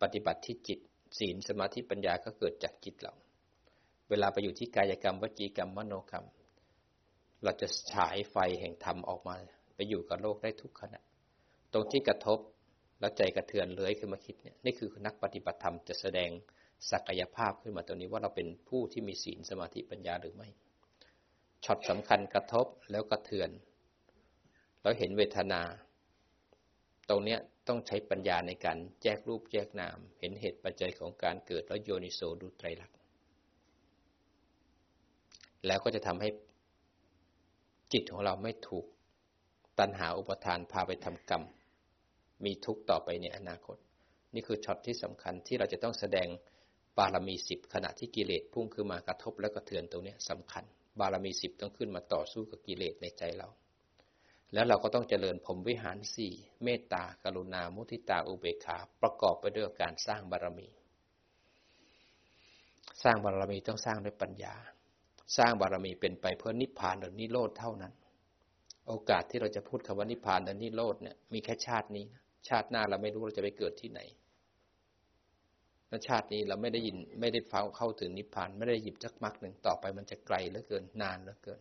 ปฏิบัติที่จิต ศีลสมาธิปัญญาก็เกิดจากจิตเรา เวลาไปอยู่ที่กายกรรมวจีกรรมมโนกรรม เราจะฉายไฟแห่งธรรมออกมา ไปอยู่กับโลกได้ทุกขณะ ตรงที่กระทบ แล้วใจกระเทือนเลื้อยขึ้นมาคิดเนี่ยนี่คือนักปฏิบัติธรรมจะแสดงศักยภาพขึ้นมาตรงนี้ว่าเราเป็นผู้ที่มีศีลสมาธิปัญญาหรือไม่ช็อตสำคัญกระทบแล้วกระเทือน แล้วเห็นเวทนา ตรงเนี้ยต้องใช้ปัญญาในการแยกรูปแยกนาม เห็นเหตุปัจจัยของการเกิดแล้วโยนิโสดูไตรลักษณ์แล้วก็จะทำให้จิตของเราไม่ถูกตัณหาอุปทานพาไปทำกรรม มีทุกข์ต่อไปในอนาคต นี่คือช็อตที่สำคัญที่เราจะต้องแสดงบารมีสิบขณะที่กิเลสพุ่งขึ้นมากระทบและกระเทือนตรงนี้สำคัญ บารมีสิบต้องขึ้นมาต่อสู้กับกิเลสในใจเรา แล้วเราก็ต้องเจริญพรมวิหารสี่เมตตากรุณา มุทิตาอุเบกขาประกอบไปด้วยการสร้างบารมี สร้างบารมีต้องสร้างด้วยปัญญา สร้างบารมีเป็นไปเพื่อนิพพานหรือนิโรธเท่านั้น โอกาสที่เราจะพูดคำว่านิพพานหรือนิโรธเนี่ยมีแค่ชาตินี้นะ ชาติหน้าเราไม่รู้เราจะไปเกิดที่ไหนชาตินี้เราไม่ได้ยินไม่ได้ฟังเข้าถึงนิพพาน ไม่ได้หยิบจักมักหนึ่งต่อไปมันจะไกลเหลือเกินนานเหลือเกิน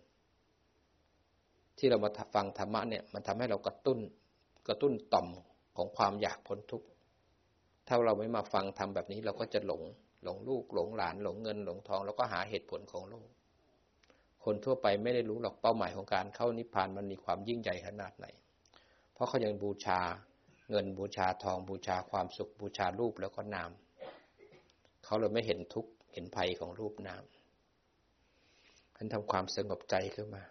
ที่เรามาฟังธรรมะเนี่ยมันทำให้เรากระตุ้นกระตุ้นต่อมของความอยากพ้นทุกข์ถ้าเราไม่มาฟังทำแบบนี้เราก็จะหลง หลงลูกหลงหลานหลงเงินหลงทอง แล้วก็หาเหตุผลของโลก คนทั่วไปไม่ได้รู้หรอกเป้าหมายของการเข้านิพพานมันมีความยิ่งใหญ่ขนาดไหน เพราะเขายังบูชา เงินบูชาทองบูชาความสุขบูชารูปแล้วก็นามเขาเลยไม่เห็นทุกข์เห็นภัยของรูปนามท่านทำความสงบใจขึ้นมา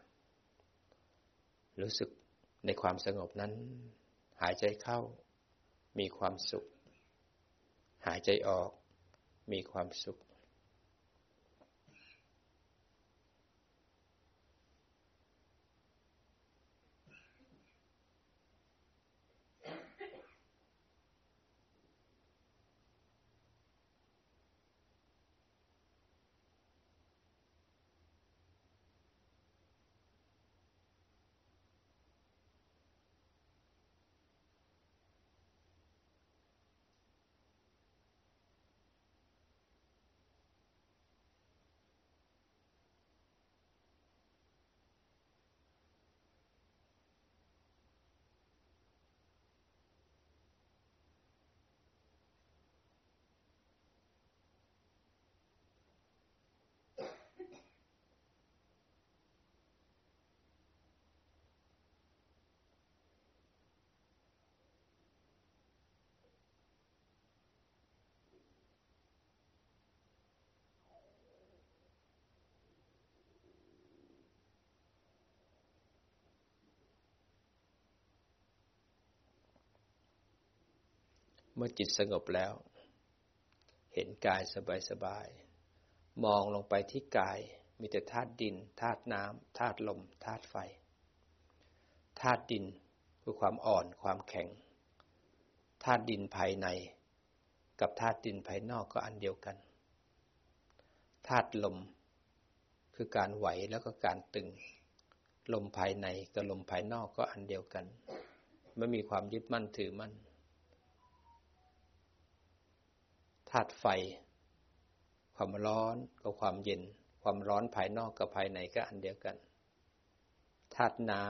รู้สึกในความสงบนั้น หายใจเข้า มีความสุข หายใจออก มีความสุข เมื่อจิตสงบแล้ว เห็นกายสบายๆ มองลงไปที่กายมีแต่ธาตุดินธาตุน้ำธาตุลมธาตุไฟธาตุดินคือความอ่อนความแข็งธาตุดินภายใน กับธาตุดินภายนอกก็อันเดียวกันธาตุลม คือการไหวแล้วก็การตึง ลมภายในกับลมภายนอกก็อันเดียวกันไม่มีความยึดมั่นถือมั่น ธาตุไฟ ความร้อนกับความเย็น ความร้อนภายนอกกับภายในก็อันเดียวกันธาตุน้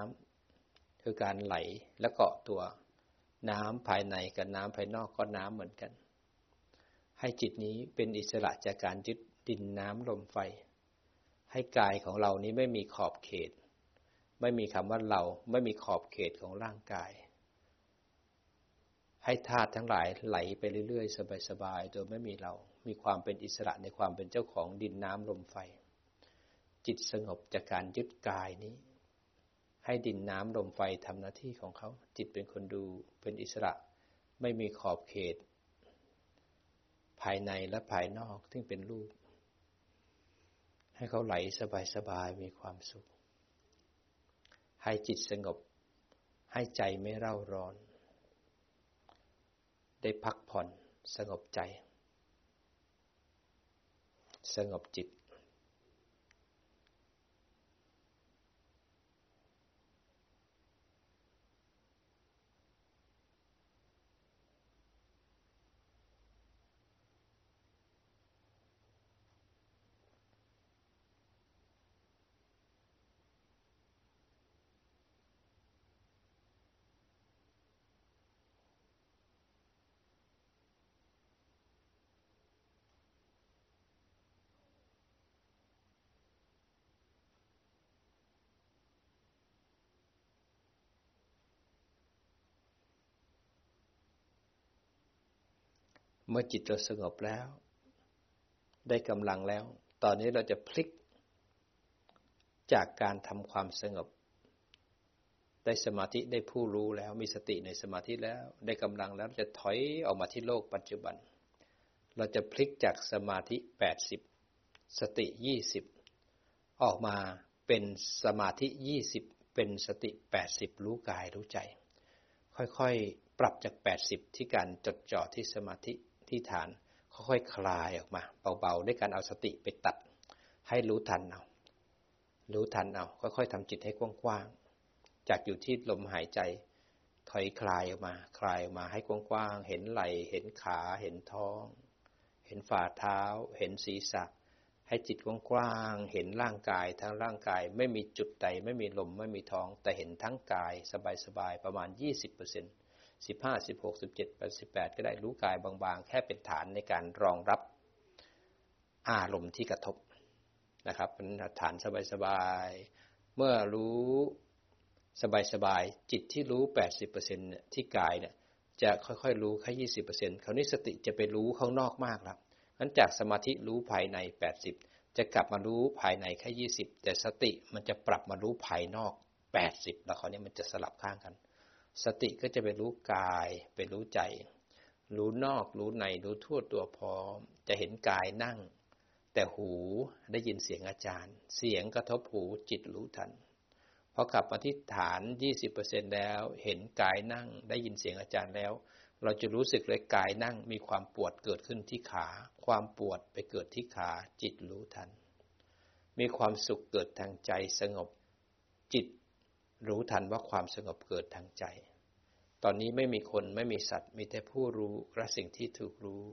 ำคือการไหลและเกาะตัว น้ำภายในกับน้ำภายนอกก็น้ำเหมือนกัน ให้จิตนี้เป็นอิสระจากการยึดดินน้ำลมไฟ ให้กายของเรานี้ไม่มีขอบเขต ไม่มีคำว่าเราไม่มีขอบเขตของร่างกาย ให้ธาตุทั้งหลายไหลไปเรื่อย ๆ สบายๆ โดยไม่มีเรา มีความเป็นอิสระในความเป็นเจ้าของดินน้ำลมไฟ จิตสงบจากการยึดกายนี้ ให้ดินน้ำลมไฟทำหน้าที่ของเขา จิตเป็นคนดูเป็นอิสระ ไม่มีขอบเขต ภายในและภายนอกที่เป็นรูป ให้เขาไหลสบายๆ มีความสุข ให้จิตสงบ ให้ใจไม่เร่าร้อน ได้พักผ่อนสงบใจ สงบจิต เมื่อจิตเราสงบแล้ว ได้กำลังแล้ว ตอนนี้เราจะพลิก จากการทำความสงบ ได้สมาธิได้ผู้รู้แล้ว มีสติในสมาธิแล้ว ได้กำลังแล้วจะถอยออกมาที่โลกปัจจุบัน เราจะพลิกจากสมาธิแปดสิบสติยี่สิบออกมาเป็นสมาธิยี่สิบเป็นสติแปดสิบรู้กายรู้ใจ ค่อยๆ ปรับจากแปดสิบที่การจดจ่อที่สมาธิ ที่ฐานค่อยๆคลายออกมาเบาๆด้วยการเอาสติไปตัดให้รู้ทันเอารู้ทันเอาค่อยๆทำจิตให้กว้างๆจากอยู่ที่ลมหายใจถอยคลายออกมา คลายออกมาให้กว้างๆเห็นไหล่เห็นขาเห็นท้อง เห็นฝ่าเท้า เห็นศีรษะ ให้จิตกว้างๆเห็นร่างกายทั้งร่างกายไม่มีจุดใด ไม่มีลมไม่มีท้อง แต่เห็นทั้งกายสบายๆประมาณ 20% สิบห้าสิบหกสิบเจ็ดแปดสิบแปดก็ได้รู้กายบางๆ แค่เป็นฐานในการรองรับอารมณ์ที่กระทบนะครับเป็นฐานสบายๆ เมื่อรู้สบายๆ จิตที่รู้แปดสิบเปอร์เซ็นที่กายเนี่ยจะค่อยๆ รู้แค่ยี่สิบเปอร์เซ็นต์คราวนี้สติจะไปรู้ข้างนอกมากแล้วนั้นจากสมาธิรู้ภายในแปดสิบจะกลับมารู้ภายในแค่ยี่สิบแต่สติมันจะปรับมารู้ภายนอกแปดสิบแล้วคราวนี้มันจะสลับข้างกัน สติก็จะไปรู้กายไปรู้ใจ รู้นอกรู้ในรู้ทั่วตัวพร้อม จะเห็นกายนั่ง แต่หูได้ยินเสียงอาจารย์ เสียงกระทบหูจิตรู้ทันพอกลับมาที่ฐาน 20%แล้ว เห็นกายนั่งได้ยินเสียงอาจารย์แล้ว เราจะรู้สึกเลยกายนั่งมีความปวดเกิดขึ้นที่ขา ความปวดไปเกิดที่ขา จิตรู้ทัน มีความสุขเกิดทางใจสงบ จิต รู้ทันว่าความสงบเกิดทางใจ ตอนนี้ไม่มีคนไม่มีสัตว์ มีแต่ผู้รู้และสิ่งที่ถูกรู้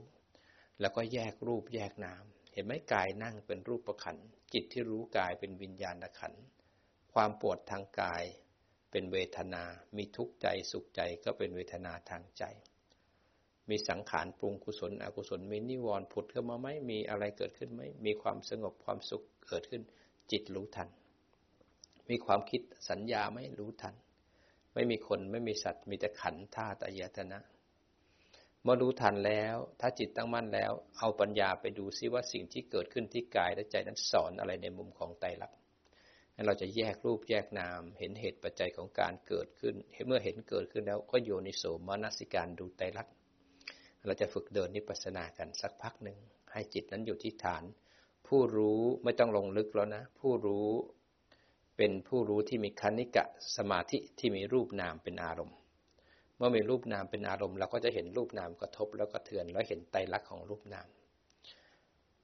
แล้วก็แยกรูปแยกนาม เห็นไหมกายนั่งเป็นรูปประขัน จิตที่รู้กายเป็นวิญญาณขัน ความปวดทางกาย เป็นเวทนา มีทุกข์ใจสุขใจก็เป็นเวทนาทางใจ มีสังขารปรุงกุศลอกุศลมีนิวรณ์ผุดขึ้นมาไหมมีอะไรเกิดขึ้นไหมมีความสงบความสุขเกิดขึ้น จิตรู้ทัน มีความคิดสัญญาไม่รู้ทัน ไม่มีคนไม่มีสัตว์ มีแต่ขันธาตุอายตนะเมื่อรู้ทันแล้ว ถ้าจิตตั้งมั่นแล้ว เอาปัญญาไปดูซิว่าสิ่งที่เกิดขึ้นที่กายและใจนั้นสอนอะไรในมุมของไตรลักษณ์เราจะแยกรูปแยกนาม เห็นเหตุปัจจัยของการเกิดขึ้น เมื่อเห็นเกิดขึ้นแล้วก็โยนิโสมนสิการดูไตรลักษณ์เราจะฝึกเดินนิพพานากันสักพักหนึ่งให้จิตนั้นอยู่ที่ฐาน ผู้รู้ไม่ต้องลงลึกแล้วนะ ผู้รู้ เป็นผู้รู้ที่มีคณิกะสมาธิที่มีรูปนามเป็นอารมณ์ เมื่อมีรูปนามเป็นอารมณ์เราก็จะเห็นรูปนามกระทบแล้วก็เทือนแล้วเห็นไตรลักษณ์ของรูปนาม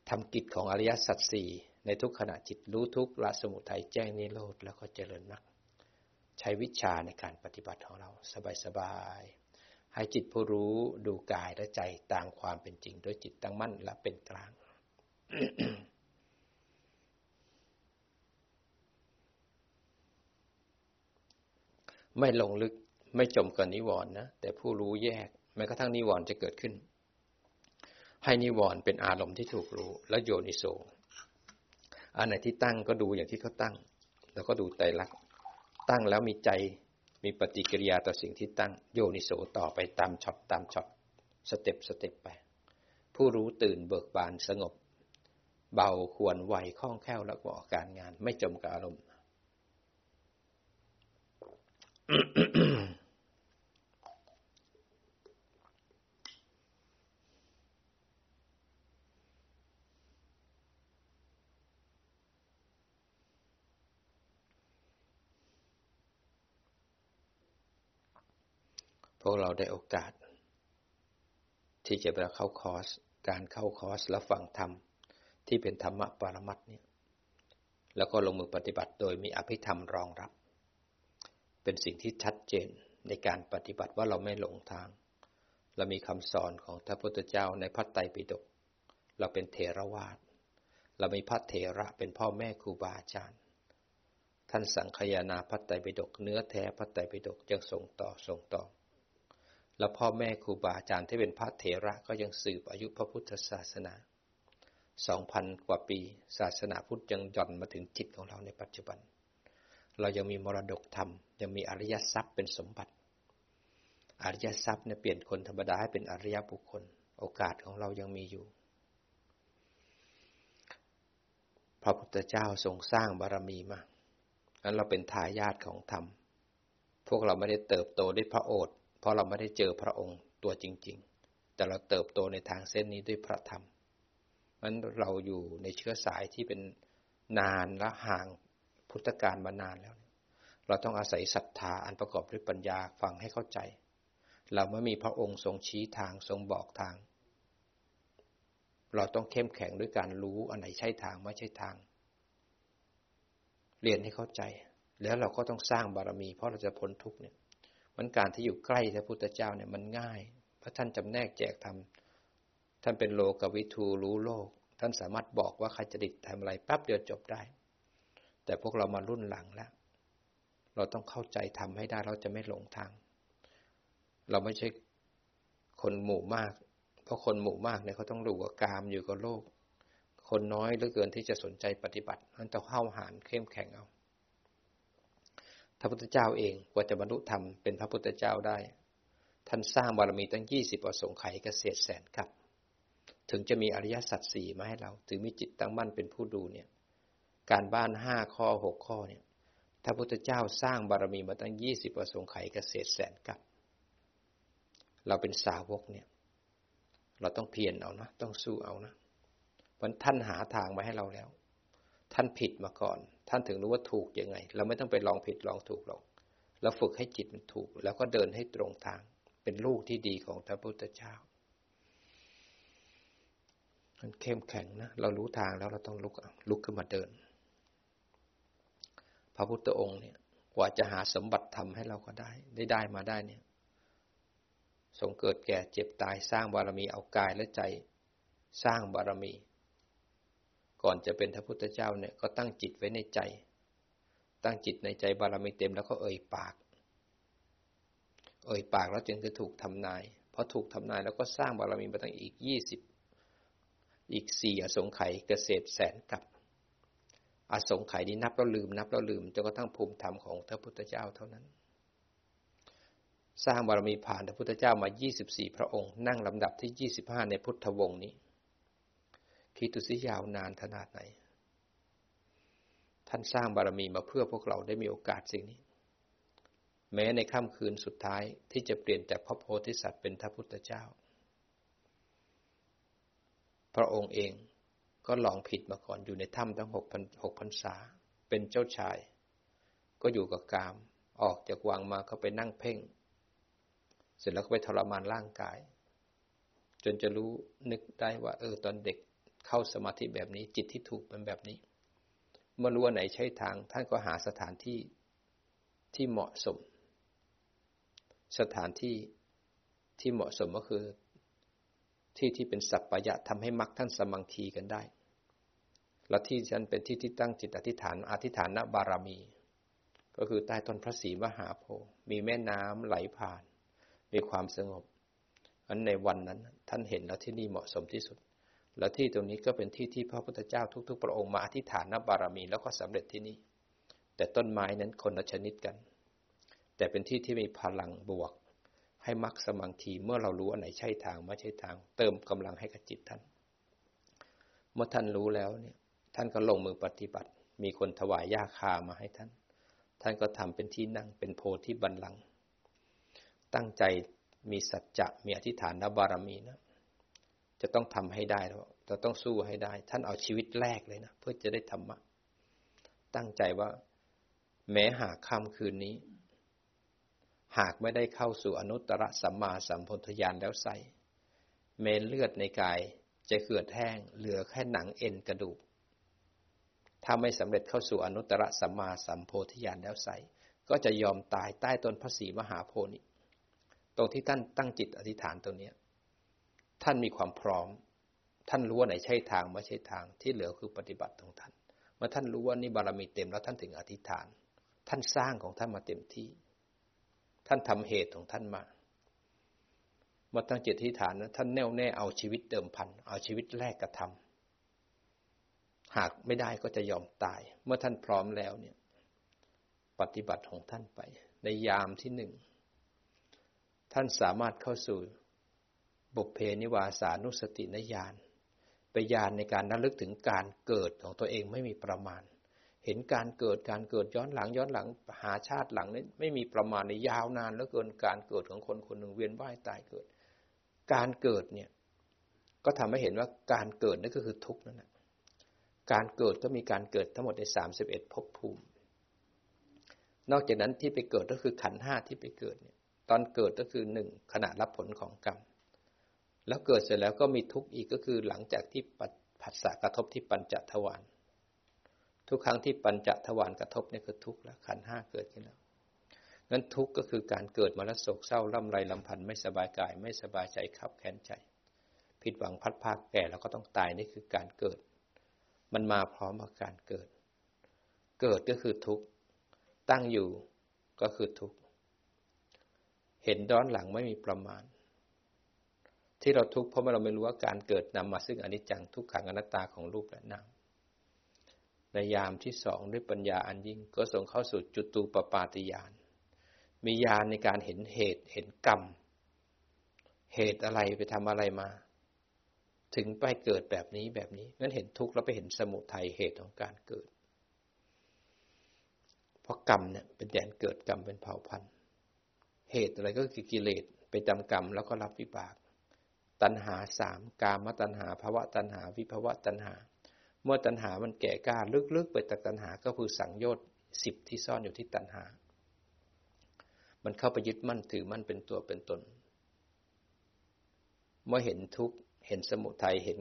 ทำกิจของอริยสัจสี่ในทุกขณะจิตรู้ทุกละสมุทัยแจ้งนิโรธแล้วก็เจริญมรรคใช้วิชาในการปฏิบัติของเราสบายๆให้จิตผู้รู้ดูกายและใจตามความเป็นจริง ด้วยจิตตั้งมั่นและเป็นกลาง ไม่ลงลึกไม่จมกับนิวรณ์นะแต่ผู้รู้แยกแม้กระทั่งนิวรณ์จะเกิดขึ้น ให้นิวรณ์เป็นอารมณ์ที่ถูกรู้แล้วโยนิโสอันไหนที่ตั้งก็ดูอย่างที่เขาตั้ง แล้วก็ดูไตรลักษณ์ตั้งแล้วมีใจมีปฏิกิริยาต่อสิ่งที่ตั้งโยนิโสต่อไปตามช็อตตามช็อตสเต็ปสเต็ปไป ผู้รู้ตื่นเบิกบานสงบ เบาควรไวคล่องแคล่วแล้วก็การงาน ไม่จมกับอารมณ์ พวกเราได้โอกาส ที่จะไปเข้าคอร์ส การเข้าคอร์สแล้วฟังธรรม ที่เป็นธรรมะปรมัตเนี่ย แล้วก็ลงมือปฏิบัติโดยมีอภิธรรมรองรับ เป็นสิ่งที่ชัดเจนในการปฏิบัติว่าเราไม่หลงทาง เรามีคำสอนของพระพุทธเจ้าในพระไตรปิฎกเราเป็นเทรวาสเรามีพระเถระเป็นพ่อแม่ครูบาอาจารย์ ท่านสังคยานาพระไตรปิฎกเนื้อแท้พระไตรปิฎกยังส่งต่อส่งต่อ แล้วพ่อแม่ครูบาอาจารย์ที่เป็นพระเถระก็ยังสืบอายุพระพุทธศาสนาสองพันกว่าปี ศาสนาพุทธยังย่อนมาถึงจิตของเราในปัจจุบัน เรายังมีมรดกธรรม ยังมีอริยทรัพย์เป็นสมบัติ อริยทรัพย์เนี่ยเปลี่ยนคนธรรมดาให้เป็นอริยบุคคล โอกาสของเรายังมีอยู่ พระพุทธเจ้าทรงสร้างบารมีมางั้นเราเป็นทายาทของธรรม พวกเราไม่ได้เติบโตด้วยพระโอษฐ์เพราะเราไม่ได้เจอพระองค์ตัวจริง ๆ แต่เราเติบโตในทางเส้นนี้ด้วยพระธรรมมันเราอยู่ในเชื้อสายที่เป็นนานและห่าง พุทธกาลมานานแล้ว เราต้องอาศัยศรัทธาอันประกอบด้วยปัญญาฟังให้เข้าใจ เราไม่มีพระองค์ทรงชี้ทางทรงบอกทาง เราต้องเข้มแข็งด้วยการรู้อันไหนใช่ทางไม่ใช่ทาง เรียนให้เข้าใจ แล้วเราก็ต้องสร้างบารมี เพราะเราจะพ้นทุกเนี่ยมันการที่อยู่ใกล้พระพุทธเจ้าเนี่ยมันง่าย เพราะท่านจำแนกแจกทำท่านเป็นโลกวิทูรู้โลก ท่านสามารถบอกว่าใครจะดิตทำอะไรแป๊บเดียวจบได้ แต่พวกเรามารุ่นหลังแล้ว เราต้องเข้าใจทำให้ได้เราจะไม่หลงทาง เราไม่ใช่คนหมู่มาก เพราะคนหมู่มากเนี่ยเขาต้องรู้กับกามอยู่กับโลก คนน้อยเหลือเกินที่จะสนใจปฏิบัติมันต้องเข้าหานเข้มแข็งเอาพระพุทธเจ้าเองกว่าจะบรรลุธรรมเป็นพระพุทธเจ้าได้ ท่านสร้างบารมีตั้งยี่สิบอสงไขยเกษตรแสนกับ ถึงจะมีอริยสัจสี่มาให้เรา ถึงมีจิตตั้งมั่นเป็นผู้ดูเนี่ย การบ้านห้าข้อหกข้อเนี่ยพระพุทธเจ้าสร้างบารมีมาตั้งยี่สิบอสงไขยเกษตรแสนกับ เราเป็นสาวกเนี่ย เราต้องเพียรเอานะ ต้องสู้เอานะวันท่านหาทางมาให้เราแล้ว ท่านผิดมาก่อน ท่านถึงรู้ว่าถูกยังไง เราไม่ต้องไปลองผิดลองถูกหรอกเราฝึกให้จิตมันถูก แล้วก็เดินให้ตรงทาง เป็นลูกที่ดีของพระพุทธเจ้ามันเข้มแข็งนะ เรารู้ทางแล้วเราต้องลุกลุกขึ้นมาเดิน พระพุทธองค์เนี่ย กว่าจะหาสมบัติทำให้เราก็ได้ ได้ได้มาได้เนี่ย ทรงเกิดแก่เจ็บตายสร้างบารมีเอากายและใจ สร้างบารมี ก่อนจะเป็นพระพุทธเจ้าเนี่ยก็ตั้งจิตไว้ในใจ ตั้งจิตในใจบารมีเต็มแล้วก็เอ่ยปาก เอ่ยปากแล้วจึงจะถูกทำนายพอถูกทำนายแล้วก็สร้างบารมีมาตั้งอีกยี่สิบอีกสี่อสงไขยเกษตรแสนกับ อสงไขยนี้นับแล้วลืม นับแล้วลืมจนกระทั่งภูมิธรรมของพระพุทธเจ้าเท่านั้น สร้างบารมีผ่านพระพุทธเจ้ามา 24 พระองค์ นั่งลำดับที่ 25 ในพุทธวงศ์นี้ คิดดูสิยาวนานขนาดไหน ท่านสร้างบารมีมาเพื่อพวกเราได้มีโอกาสสิ่งนี้ แม้ในค่ำคืนสุดท้ายที่จะเปลี่ยนจากพระโพธิสัตว์เป็นพระพุทธเจ้า พระองค์เอง ก็ลองผิดมาก่อนอยู่ในถ้ำทั้งหกพันหกพันษา เป็นเจ้าชาย ก็อยู่กับกาม ออกจากวังมาก็ไปนั่งเพ่ง เสร็จแล้วก็ไปทรมานร่างกาย จนจะรู้นึกได้ว่า เออตอนเด็กเข้าสมาธิแบบนี้จิตที่ถูกเป็นแบบนี้เมื่อรู้ว่าไหนใช่ทาง ท่านก็หาสถานที่ที่เหมาะสม สถานที่ที่เหมาะสมก็คือที่ที่เป็นสัพพยะทำให้มรรคท่านสมังคีกันได้ และที่ฉันเป็นที่ที่ตั้งจิตอธิษฐานอธิษฐานบารมี ก็คือใต้ต้นพระศรีมหาโพธิ์มีแม่น้ำไหลผ่าน มีความสงบอันในวันนั้นท่านเห็นแล้วที่นี่เหมาะสมที่สุด แล้วที่ตรงนี้ก็เป็นที่ที่พระพุทธเจ้าทุก ๆ พระองค์มาอธิษฐานบารมีแล้วก็สำเร็จที่นี่ แต่ต้นไม้นั้นคนละชนิดกัน แต่เป็นที่ที่มีพลังบวก ให้มักสมังคีเมื่อเรารู้อันไหนใช่ทางไม่ใช่ทาง เติมกำลังให้กับจิตท่าน เมื่อท่านรู้แล้วเนี่ย ท่านก็ลงมือปฏิบัติ มีคนถวายยาคามาให้ท่าน ท่านก็ทำเป็นที่นั่งเป็นโพธิบัลลังก์ตั้งใจมีสัจจะมีอธิษฐานบารมีนะ จะต้องทำให้ได้แล้วจะต้องสู้ให้ได้ ท่านเอาชีวิตแรกเลยนะเพื่อจะได้ธรรมะ ตั้งใจว่า แม้หากค่ำคืนนี้ หากไม่ได้เข้าสู่อนุตตรสัมมาสัมพุทธญาณแล้วใสเมนเลือดในกายจะเกิดแห้งเหลือแค่หนังเอ็นกระดูก ถ้าไม่สำเร็จเข้าสู่อนุตตรสัมมาสัมโพธิญาณแล้วใส่ก็จะยอมตายใต้ต้นพระศรีมหาโพธิตรงที่ท่านตั้งจิตอธิษฐานตรงนี้ท่านมีความพร้อม ท่านรู้ว่าไหนใช่ทางไม่ใช่ทางที่เหลือคือปฏิบัติของท่านเมื่อท่านรู้ว่านี่บารมีเต็มแล้วท่านถึงอธิษฐาน ท่านสร้างของท่านมาเต็มที่ ท่านทำเหตุของท่านมาเมื่อตั้งจิตที่ฐานนะท่านแน่วแน่เอาชีวิตเดิมพันเอาชีวิตแรกกระทำ หากไม่ได้ก็จะยอมตาย เมื่อท่านพร้อมแล้วเนี่ย ปฏิบัติของท่านไป ในยามที่หนึ่ง ท่านสามารถเข้าสู่บุพเพนิวาสานุสตินญาณไปญาณในการระลึกถึงการเกิดของตัวเองไม่มีประมาณ เห็นการเกิดการเกิดย้อนหลังย้อนหลัง หาชาติหลังนี้ไม่มีประมาณในยาวนานแล้วเกินการเกิดของคนคนหนึ่งเวียนว่ายตายเกิด การเกิดเนี่ย ก็ทำให้เห็นว่าการเกิดนั่นก็คือทุกข์นั่นแหละ การเกิดก็มีการเกิดทั้งหมดในสามสิบเอ็ดภพภูมิ นอกจากนั้นที่ไปเกิดก็คือขันห้าที่ไปเกิดเนี่ย ตอนเกิดก็คือหนึ่งขณะรับผลของกรรม แล้วเกิดเสร็จแล้วก็มีทุกข์อีกก็คือหลังจากที่ผัสสะกระทบที่ปัญจทวารทุกครั้งที่ปัญจทวารกระทบเนี่ยคือทุกข์แล้วขันห้าเกิดขึ้นแล้วงั้นทุกข์ก็คือการเกิดมาแล้วโศกเศร้าล่ำไรลำพันธ์ไม่สบายกาย ไม่สบายใจขับแค้นใจ ผิดหวังพัดภาคแก่แล้วก็ต้องตายนี่คือการเกิด มันมาพร้อมกับการเกิด เกิดก็คือทุกข์ ตั้งอยู่ก็คือทุกข์ เห็นด้อนหลังไม่มีประมาณ ที่เราทุกข์เพราะเราไม่รู้ว่าการเกิดนำมาซึ่งอนิจจังทุกขังอนัตตาของรูปและนามในยามที่สองด้วยปัญญาอันยิ่งก็ส่งเข้าสู่จุตูปปาติยาน มีญาณในการเห็นเหตุเห็นกรรม เหตุอะไรไปทำอะไรมา ถึงไปเกิดแบบนี้แบบนี้งั้นเห็นทุกข์แล้วไปเห็นสมุทัยเหตุของการเกิด เพราะกรรมเนี่ยเป็นแดนเกิดกรรมเป็นเผ่าพันธุ์ เหตุอะไรก็คือกิเลสไปจำกรรมแล้วก็รับวิบาก ตัณหาสามกามตัณหาภาวะตัณหาวิภาวะตัณหา เมื่อตัณหามันแก่กล้าลึกๆ ไปจากตัณหาก็คือสังโยชน์สิบที่ซ่อนอยู่ที่ตัณหา มันเข้าไปยึดมั่นถือมั่นเป็นตัวเป็นตนเมื่อเห็นทุกข์ เห็นสมุทัยเห็น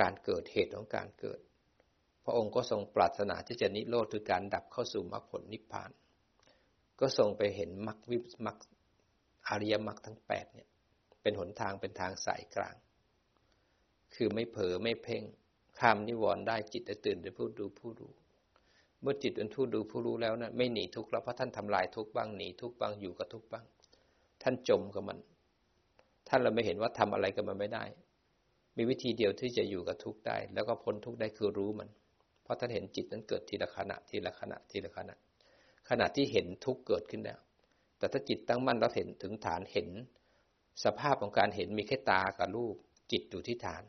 การเกิดเหตุของการเกิด พระองค์ก็ทรงปรารถนาที่จะนิโรธคือการดับเข้าสู่มรรคผลนิพพาน ก็ทรงไปเห็นมรรควิมรรคอริยมรรคทั้งแปดเนี่ย เป็นหนทางเป็นทางสายกลางคือไม่เผลอไม่เพ่งข้ามนิวรณ์ได้จิตจะตื่นเป็นผู้ดูผู้รู้ เมื่อจิตเป็นผู้ดูผู้รู้แล้วนะไม่หนีทุกข์แล้วเพราะท่านทำลายทุกข์บ้างหนีทุกข์บ้างอยู่กับทุกข์บ้าง ท่านจมกับมัน ท่านเราไม่เห็นว่าทำอะไรกับมันไม่ได้ มีวิธีเดียวที่จะอยู่กับทุกข์ได้ แล้วก็พ้นทุกข์ได้คือรู้มัน เพราะท่านเห็นจิตนั้นเกิดทีละขณะทีละขณะทีละขณะ ขณะที่เห็นทุกข์เกิดขึ้นแล้ว แต่ถ้าจิตตั้งมั่นเราเห็นถึงฐานเห็น สภาพของการเห็นมีแค่ตากับรูป จิตอยู่ที่ฐาน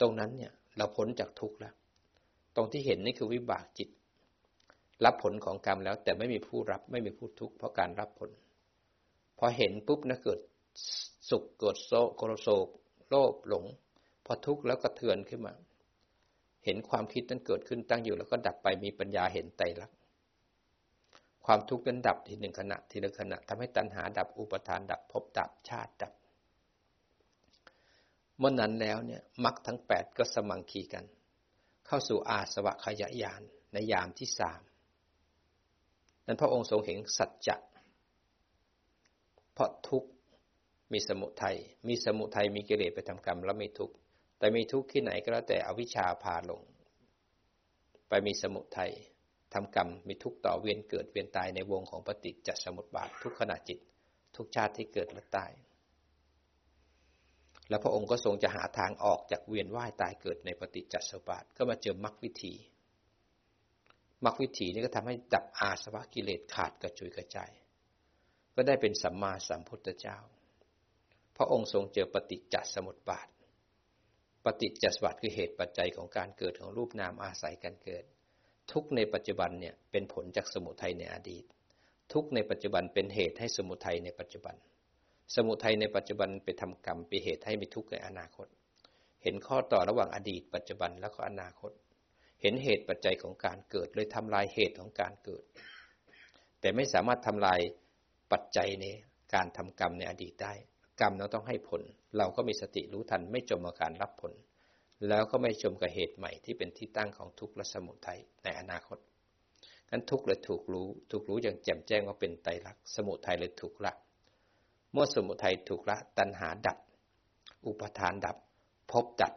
ตรงนั้นเนี่ยเราพ้นจากทุกข์แล้ว ตรงที่เห็นนี่คือวิบากจิต รับผลของกรรมแล้วแต่ไม่มีผู้รับไม่มีผู้ทุกข์เพราะการรับผล พอเห็นปุ๊บนะเกิด สุขเกิดโศกโศกโลภหลง พอทุกข์แล้วก็เทือนขึ้นมา เห็นความคิดนั้นเกิดขึ้นตั้งอยู่แล้วก็ดับไปมีปัญญาเห็นไตรลักษณ์ความทุกข์นั้นดับทีหนึ่งขณะทีละขณะทำให้ตัณหาดับอุปทานดับภพดับชาติดับ เมื่อนั้นแล้วเนี่ยมรรคทั้งแปดก็สมังคีกัน เข้าสู่อาสวะขยายานในยามที่สามนั้นพระองค์ทรงเห็นสัจจะเพราะทุกข์ มีสมุทัยมีสมุทัยมีกิเลสไปทำกรรมแล้วมีทุกข์แต่มีทุกข์ที่ไหนก็แล้วแต่อวิชชาพาลง ไปมีสมุทัยทำกรรมมีทุกข์ต่อเวียนเกิดเวียนตายในวงของปฏิจจสมุปบาททุกขณะจิต ทุกชาติที่เกิดและตาย แล้วพระองค์ก็ทรงจะหาทางออกจากเวียนว่ายตายเกิดในปฏิจจสมุปบาทก็มาเจอมรรควิธีมรรควิถีนี้ก็ทำให้ดับอาสวะกิเลสขาดกระจุยกระจายก็ได้เป็นสัมมาสัมพุทธเจ้า พระองค์ทรงเจอปฏิจจสมุปบาท ปฏิจจสมุปบาทคือเหตุปัจจัยของการเกิดของรูปนามอาศัยกันเกิด ทุกในปัจจุบันเนี่ยเป็นผลจากสมุทัยในอดีต ทุกในปัจจุบันเป็นเหตุให้สมุทัยในปัจจุบัน สมุทัยในปัจจุบันไปทำกรรมเป็นเหตุให้มีทุกข์ในอนาคต เห็นข้อต่อระหว่างอดีต ปัจจุบันแล้วก็อนาคต เห็นเหตุปัจจัยของการเกิดเลยทำลายเหตุของการเกิด แต่ไม่สามารถทำลายปัจจัยในการทำกรรมในอดีตได้ กรรมเราต้องให้ผล เราก็มีสติรู้ทันไม่จมกับการรับผล แล้วก็ไม่จมกับเหตุใหม่ที่เป็นที่ตั้งของทุกข์และสมุทัยในอนาคตนั้นทุกข์เลยถูกรู้ถูกรู้อย่างแจ่มแจ้งว่าเป็นไตรลักษณ์สมุทัยเลยถูกละเมื่อสมุทัยถูกละตัณหาดับ อุปทานดับพบดับ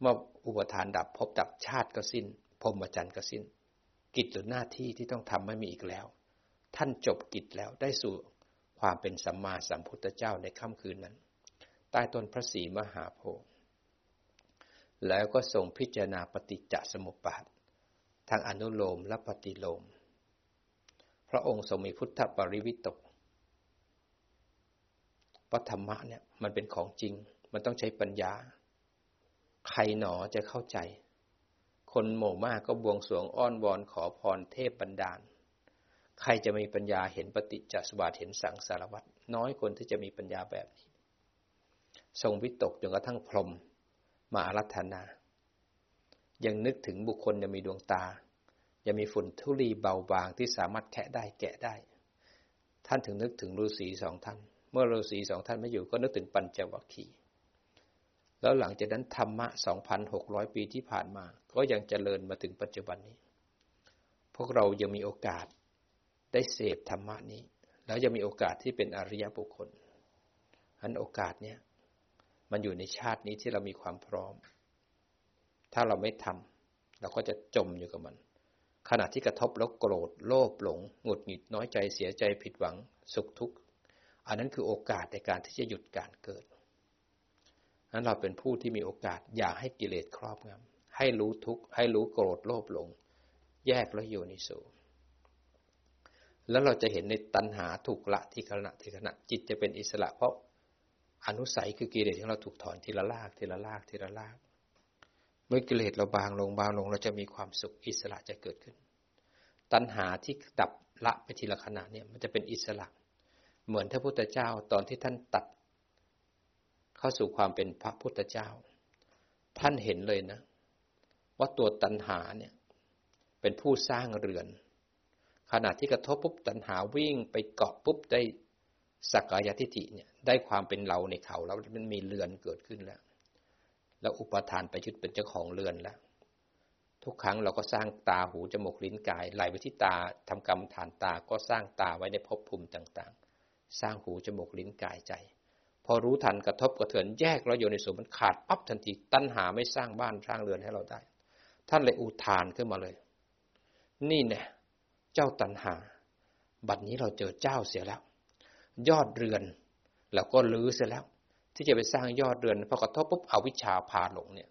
เมื่ออุปทานดับพบดับชาติก็สิ้นพรหมจรรย์ก็สิ้น กิจหรือหน้าที่ที่ต้องทำไม่มีอีกแล้ว ท่านจบกิจแล้วได้สู่ ความเป็นสัมมาสัมพุทธเจ้าในค่ำคืนนั้น ใต้ต้นพระศรีมหาโพธิ์แล้วก็ทรงพิจารณาปฏิจจสมุปบาททางอนุโลมและปฏิโลม พระองค์ทรงมีพุทธปริวิตกพระธรรมะเนี่ยมันเป็นของจริง มันต้องใช้ปัญญา ใครหนอจะเข้าใจ คนหมู่มากก็บวงสรวงอ้อนวอนขอพรเทพบันดาล ใครจะมีปัญญาเห็นปฏิจจสมบัติเห็นสังสารวัตน้อยคนที่จะมีปัญญาแบบนี้ ทรงวิตกจนกระทั่งพรมมาอารัธนา ยังนึกถึงบุคคลยังมีดวงตา ยังมีฝุ่นทุลีเบาบางที่สามารถแคะได้แกะได้ ท่านถึงนึกถึงฤาษีสองท่าน เมื่อฤาษีสองท่านไม่อยู่ก็นึกถึงปัญจวัคคีย์แล้วหลังจากนั้นธรรมะ 2,600 ปีที่ผ่านมา ก็ยังเจริญมาถึงปัจจุบันนี้ พวกเรายังมีโอกาส ได้เสพธรรมะนี้ แล้วยังมีโอกาสที่เป็นอริยบุคคลอันโอกาสเนี้ยมันอยู่ในชาตินี้ที่เรามีความพร้อม ถ้าเราไม่ทำเราก็จะจมอยู่กับมัน ขณะที่กระทบแล้วโกรธ โลภหลงหงุดหงิดน้อยใจเสียใจผิดหวัง สุขทุกข์อันนั้นคือโอกาสในการที่จะหยุดการเกิดนั้นเราเป็นผู้ที่มีโอกาสอย่าให้กิเลสครอบงำให้รู้ทุกข์ให้รู้โกรธโลภหลง แยกแล้วโยนิโส แล้วเราจะเห็นในตัณหาถูกละที่ขณะที่ขณะจิตจะเป็นอิสระ เพราะอนุสัยคือกิเลสของเราถูกถอนทีละลากทีละลากทีละลากเมื่อกิเลสเราบางลงบางลง เราจะมีความสุขอิสระจะเกิดขึ้น ตัณหาที่ดับละไปทีละขณะเนี่ยมันจะเป็นอิสระ เหมือนพระพุทธเจ้าตอนที่ท่านตัด เข้าสู่ความเป็นพระพุทธเจ้า ท่านเห็นเลยนะ ว่าตัวตัณหาเนี่ยเป็นผู้สร้างเรือน ขณะที่กระทบปุ๊บตัณหาวิ่งไปเกาะปุ๊บได้สักกายทิฏฐิเนี่ยได้ความเป็นเราในเขาแล้วมันมีเรือนเกิดขึ้นแล้ว แล้วอุปทานไปยึดเป็นเจ้าของเรือนแล้ว ทุกครั้งเราก็สร้างตาหูจมูกลิ้นกายไหลไปที่ตาทำกรรมฐานตาก็สร้างตาไว้ในภพภูมิต่างๆ สร้างหูจมูกลิ้นกายใจ พอรู้ทันกระทบกระเทือนแยกเราอยู่ในส่วนมันขาดปั๊บทันทีตัณหาไม่สร้างบ้านสร้างเรือนให้เราได้ ท่านเลยอุทานขึ้นมาเลย นี่เนี่ย เจ้าตัณหา บัดนี้เราเจอเจ้าเสียแล้ว ยอดเรือนเราก็ลื้อเสียแล้ว ที่จะไปสร้างยอดเรือนพอกระทบปุ๊บอวิชชาพาหลงเนี่ย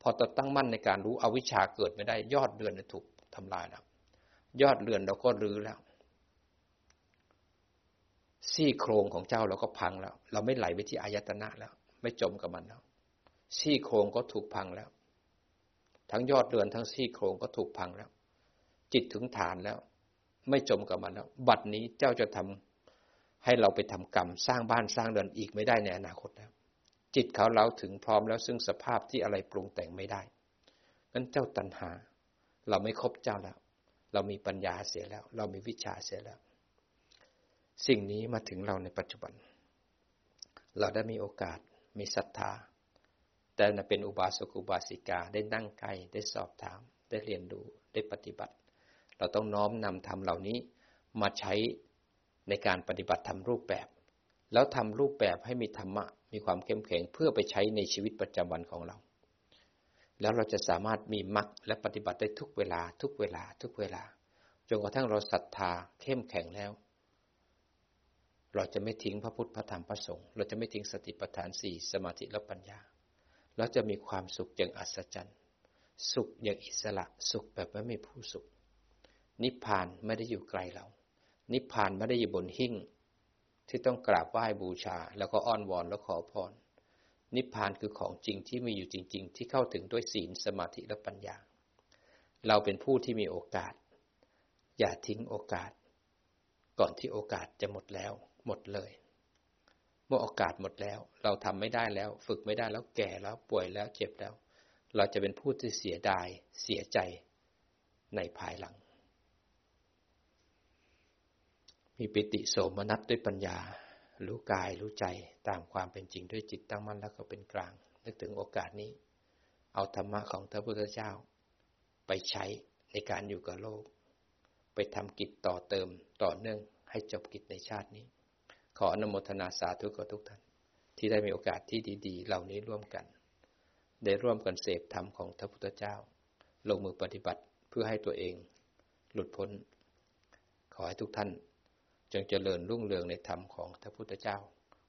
พอตัดตั้งมั่นในการรู้อวิชชาเกิดไม่ได้ยอดเรือนถูกทำลายแล้ว ยอดเรือนเราก็รื้อแล้ว ซี่โครงของเจ้าเราก็พังแล้ว เราไม่ไหลไปที่อายตนะแล้ว ไม่จมกับมันแล้ว ซี่โครงก็ถูกพังแล้ว ทั้งยอดเรือนทั้งซี่โครงก็ถูกพังแล้ว จิตถึงฐานแล้ว ไม่จมกับมันแล้วบัดนี้เจ้าจะทำให้เราไปทำกรรม สร้างบ้านสร้างเรือนอีกไม่ได้ในอนาคตแล้ว จิตเขาเราถึงพร้อมแล้วซึ่งสภาพที่อะไรปรุงแต่งไม่ได้นั้นเจ้าตัณหา เราไม่ครบเจ้าแล้ว เรามีปัญญาเสียแล้ว เรามีวิชาเสียแล้ว สิ่งนี้มาถึงเราในปัจจุบัน เราได้มีโอกาสมีศรัทธา แต่เป็นอุบาสกอุบาสิกาได้นั่งใกล้ได้สอบถาม ได้เรียนรู้ได้ปฏิบัติ เราต้องน้อมนำธรรมเหล่านี้มาใช้ในการปฏิบัติธรรมรูปแบบ แล้วทำรูปแบบให้มีธรรมะ มีความเข้มแข็งเพื่อไปใช้ในชีวิตประจำวันของเรา แล้วเราจะสามารถมีมรรคและปฏิบัติได้ทุกเวลา ทุกเวลา ทุกเวลา จนกระทั่งเราศรัทธาเข้มแข็งแล้ว เราจะไม่ทิ้งพระพุทธพระธรรมพระสงฆ์เราจะไม่ทิ้งสติปัฏฐานสี่สมาธิและปัญญา เราจะมีความสุขอย่างอัศจรรย์ สุขอย่างอิสระ สุขแบบไม่มีผู้สุข นิพพานไม่ได้อยู่ไกลเรา นิพพานไม่ได้อยู่บนหิ้งที่ต้องกราบไหว้บูชา แล้วก็อ้อนวอนแล้วขอพร นิพพานคือของจริงที่มีอยู่จริง ๆ ที่เข้าถึงด้วยศีลสมาธิและปัญญา เราเป็นผู้ที่มีโอกาส อย่าทิ้งโอกาส ก่อนที่โอกาสจะหมดแล้ว หมดเลย เมื่อโอกาสหมดแล้ว เราทำไม่ได้แล้ว ฝึกไม่ได้แล้วแก่แล้วป่วยแล้วเจ็บแล้ว เราจะเป็นผู้ที่เสียดายเสียใจในภายหลัง มีปิติโสมนัสด้วยปัญญา รู้กายรู้ใจตามความเป็นจริงด้วยจิตตั้งมั่นแล้วก็เป็นกลาง นึกถึงโอกาสนี้ เอาธรรมะของพระพุทธเจ้า ไปใช้ในการอยู่กับโลก ไปทำกิจต่อเติมต่อเนื่องให้จบกิจในชาตินี้ ขออนุโมทนาสาธุกับทุกท่าน ที่ได้มีโอกาสที่ดี ๆ เหล่านี้ร่วมกัน ได้ร่วมกันเสพธรรมของพระพุทธเจ้า ลงมือปฏิบัติเพื่อให้ตัวเอง หลุดพ้น ขอให้ทุกท่าน จงเจริญรุ่งเรืองในธรรมของพระพุทธเจ้า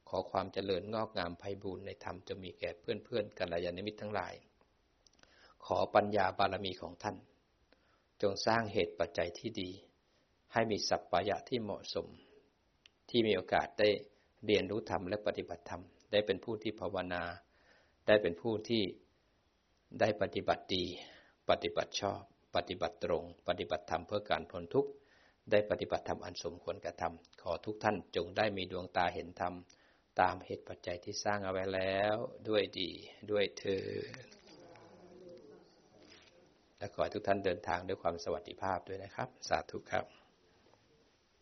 ขอความเจริญงอกงามไพบูรณ์ในธรรมจะมีแก่เพื่อนๆกัลยาณมิตรทั้งหลาย ขอปัญญาบารมีของท่าน จงสร้างเหตุปัจจัยที่ดี ให้มีสัพพยะที่เหมาะสม ที่มีโอกาสได้เรียนรู้ธรรมและปฏิบัติธรรม ได้เป็นผู้ที่ภาวนา ได้เป็นผู้ที่ได้ปฏิบัติดี ปฏิบัติชอบ ปฏิบัติตรง ปฏิบัติธรรมเพื่อการพ้นทุกข์ ได้ปฏิบัติธรรมอันสมควรกระทำขอทุกท่านจงได้มีดวงตาเห็นธรรม ตามเหตุปัจจัยที่สร้างเอาไว้แล้ว ด้วยดีด้วยเธอ และขอทุกท่านเดินทางด้วยความสวัสดิภาพด้วยนะครับ สาธุครับ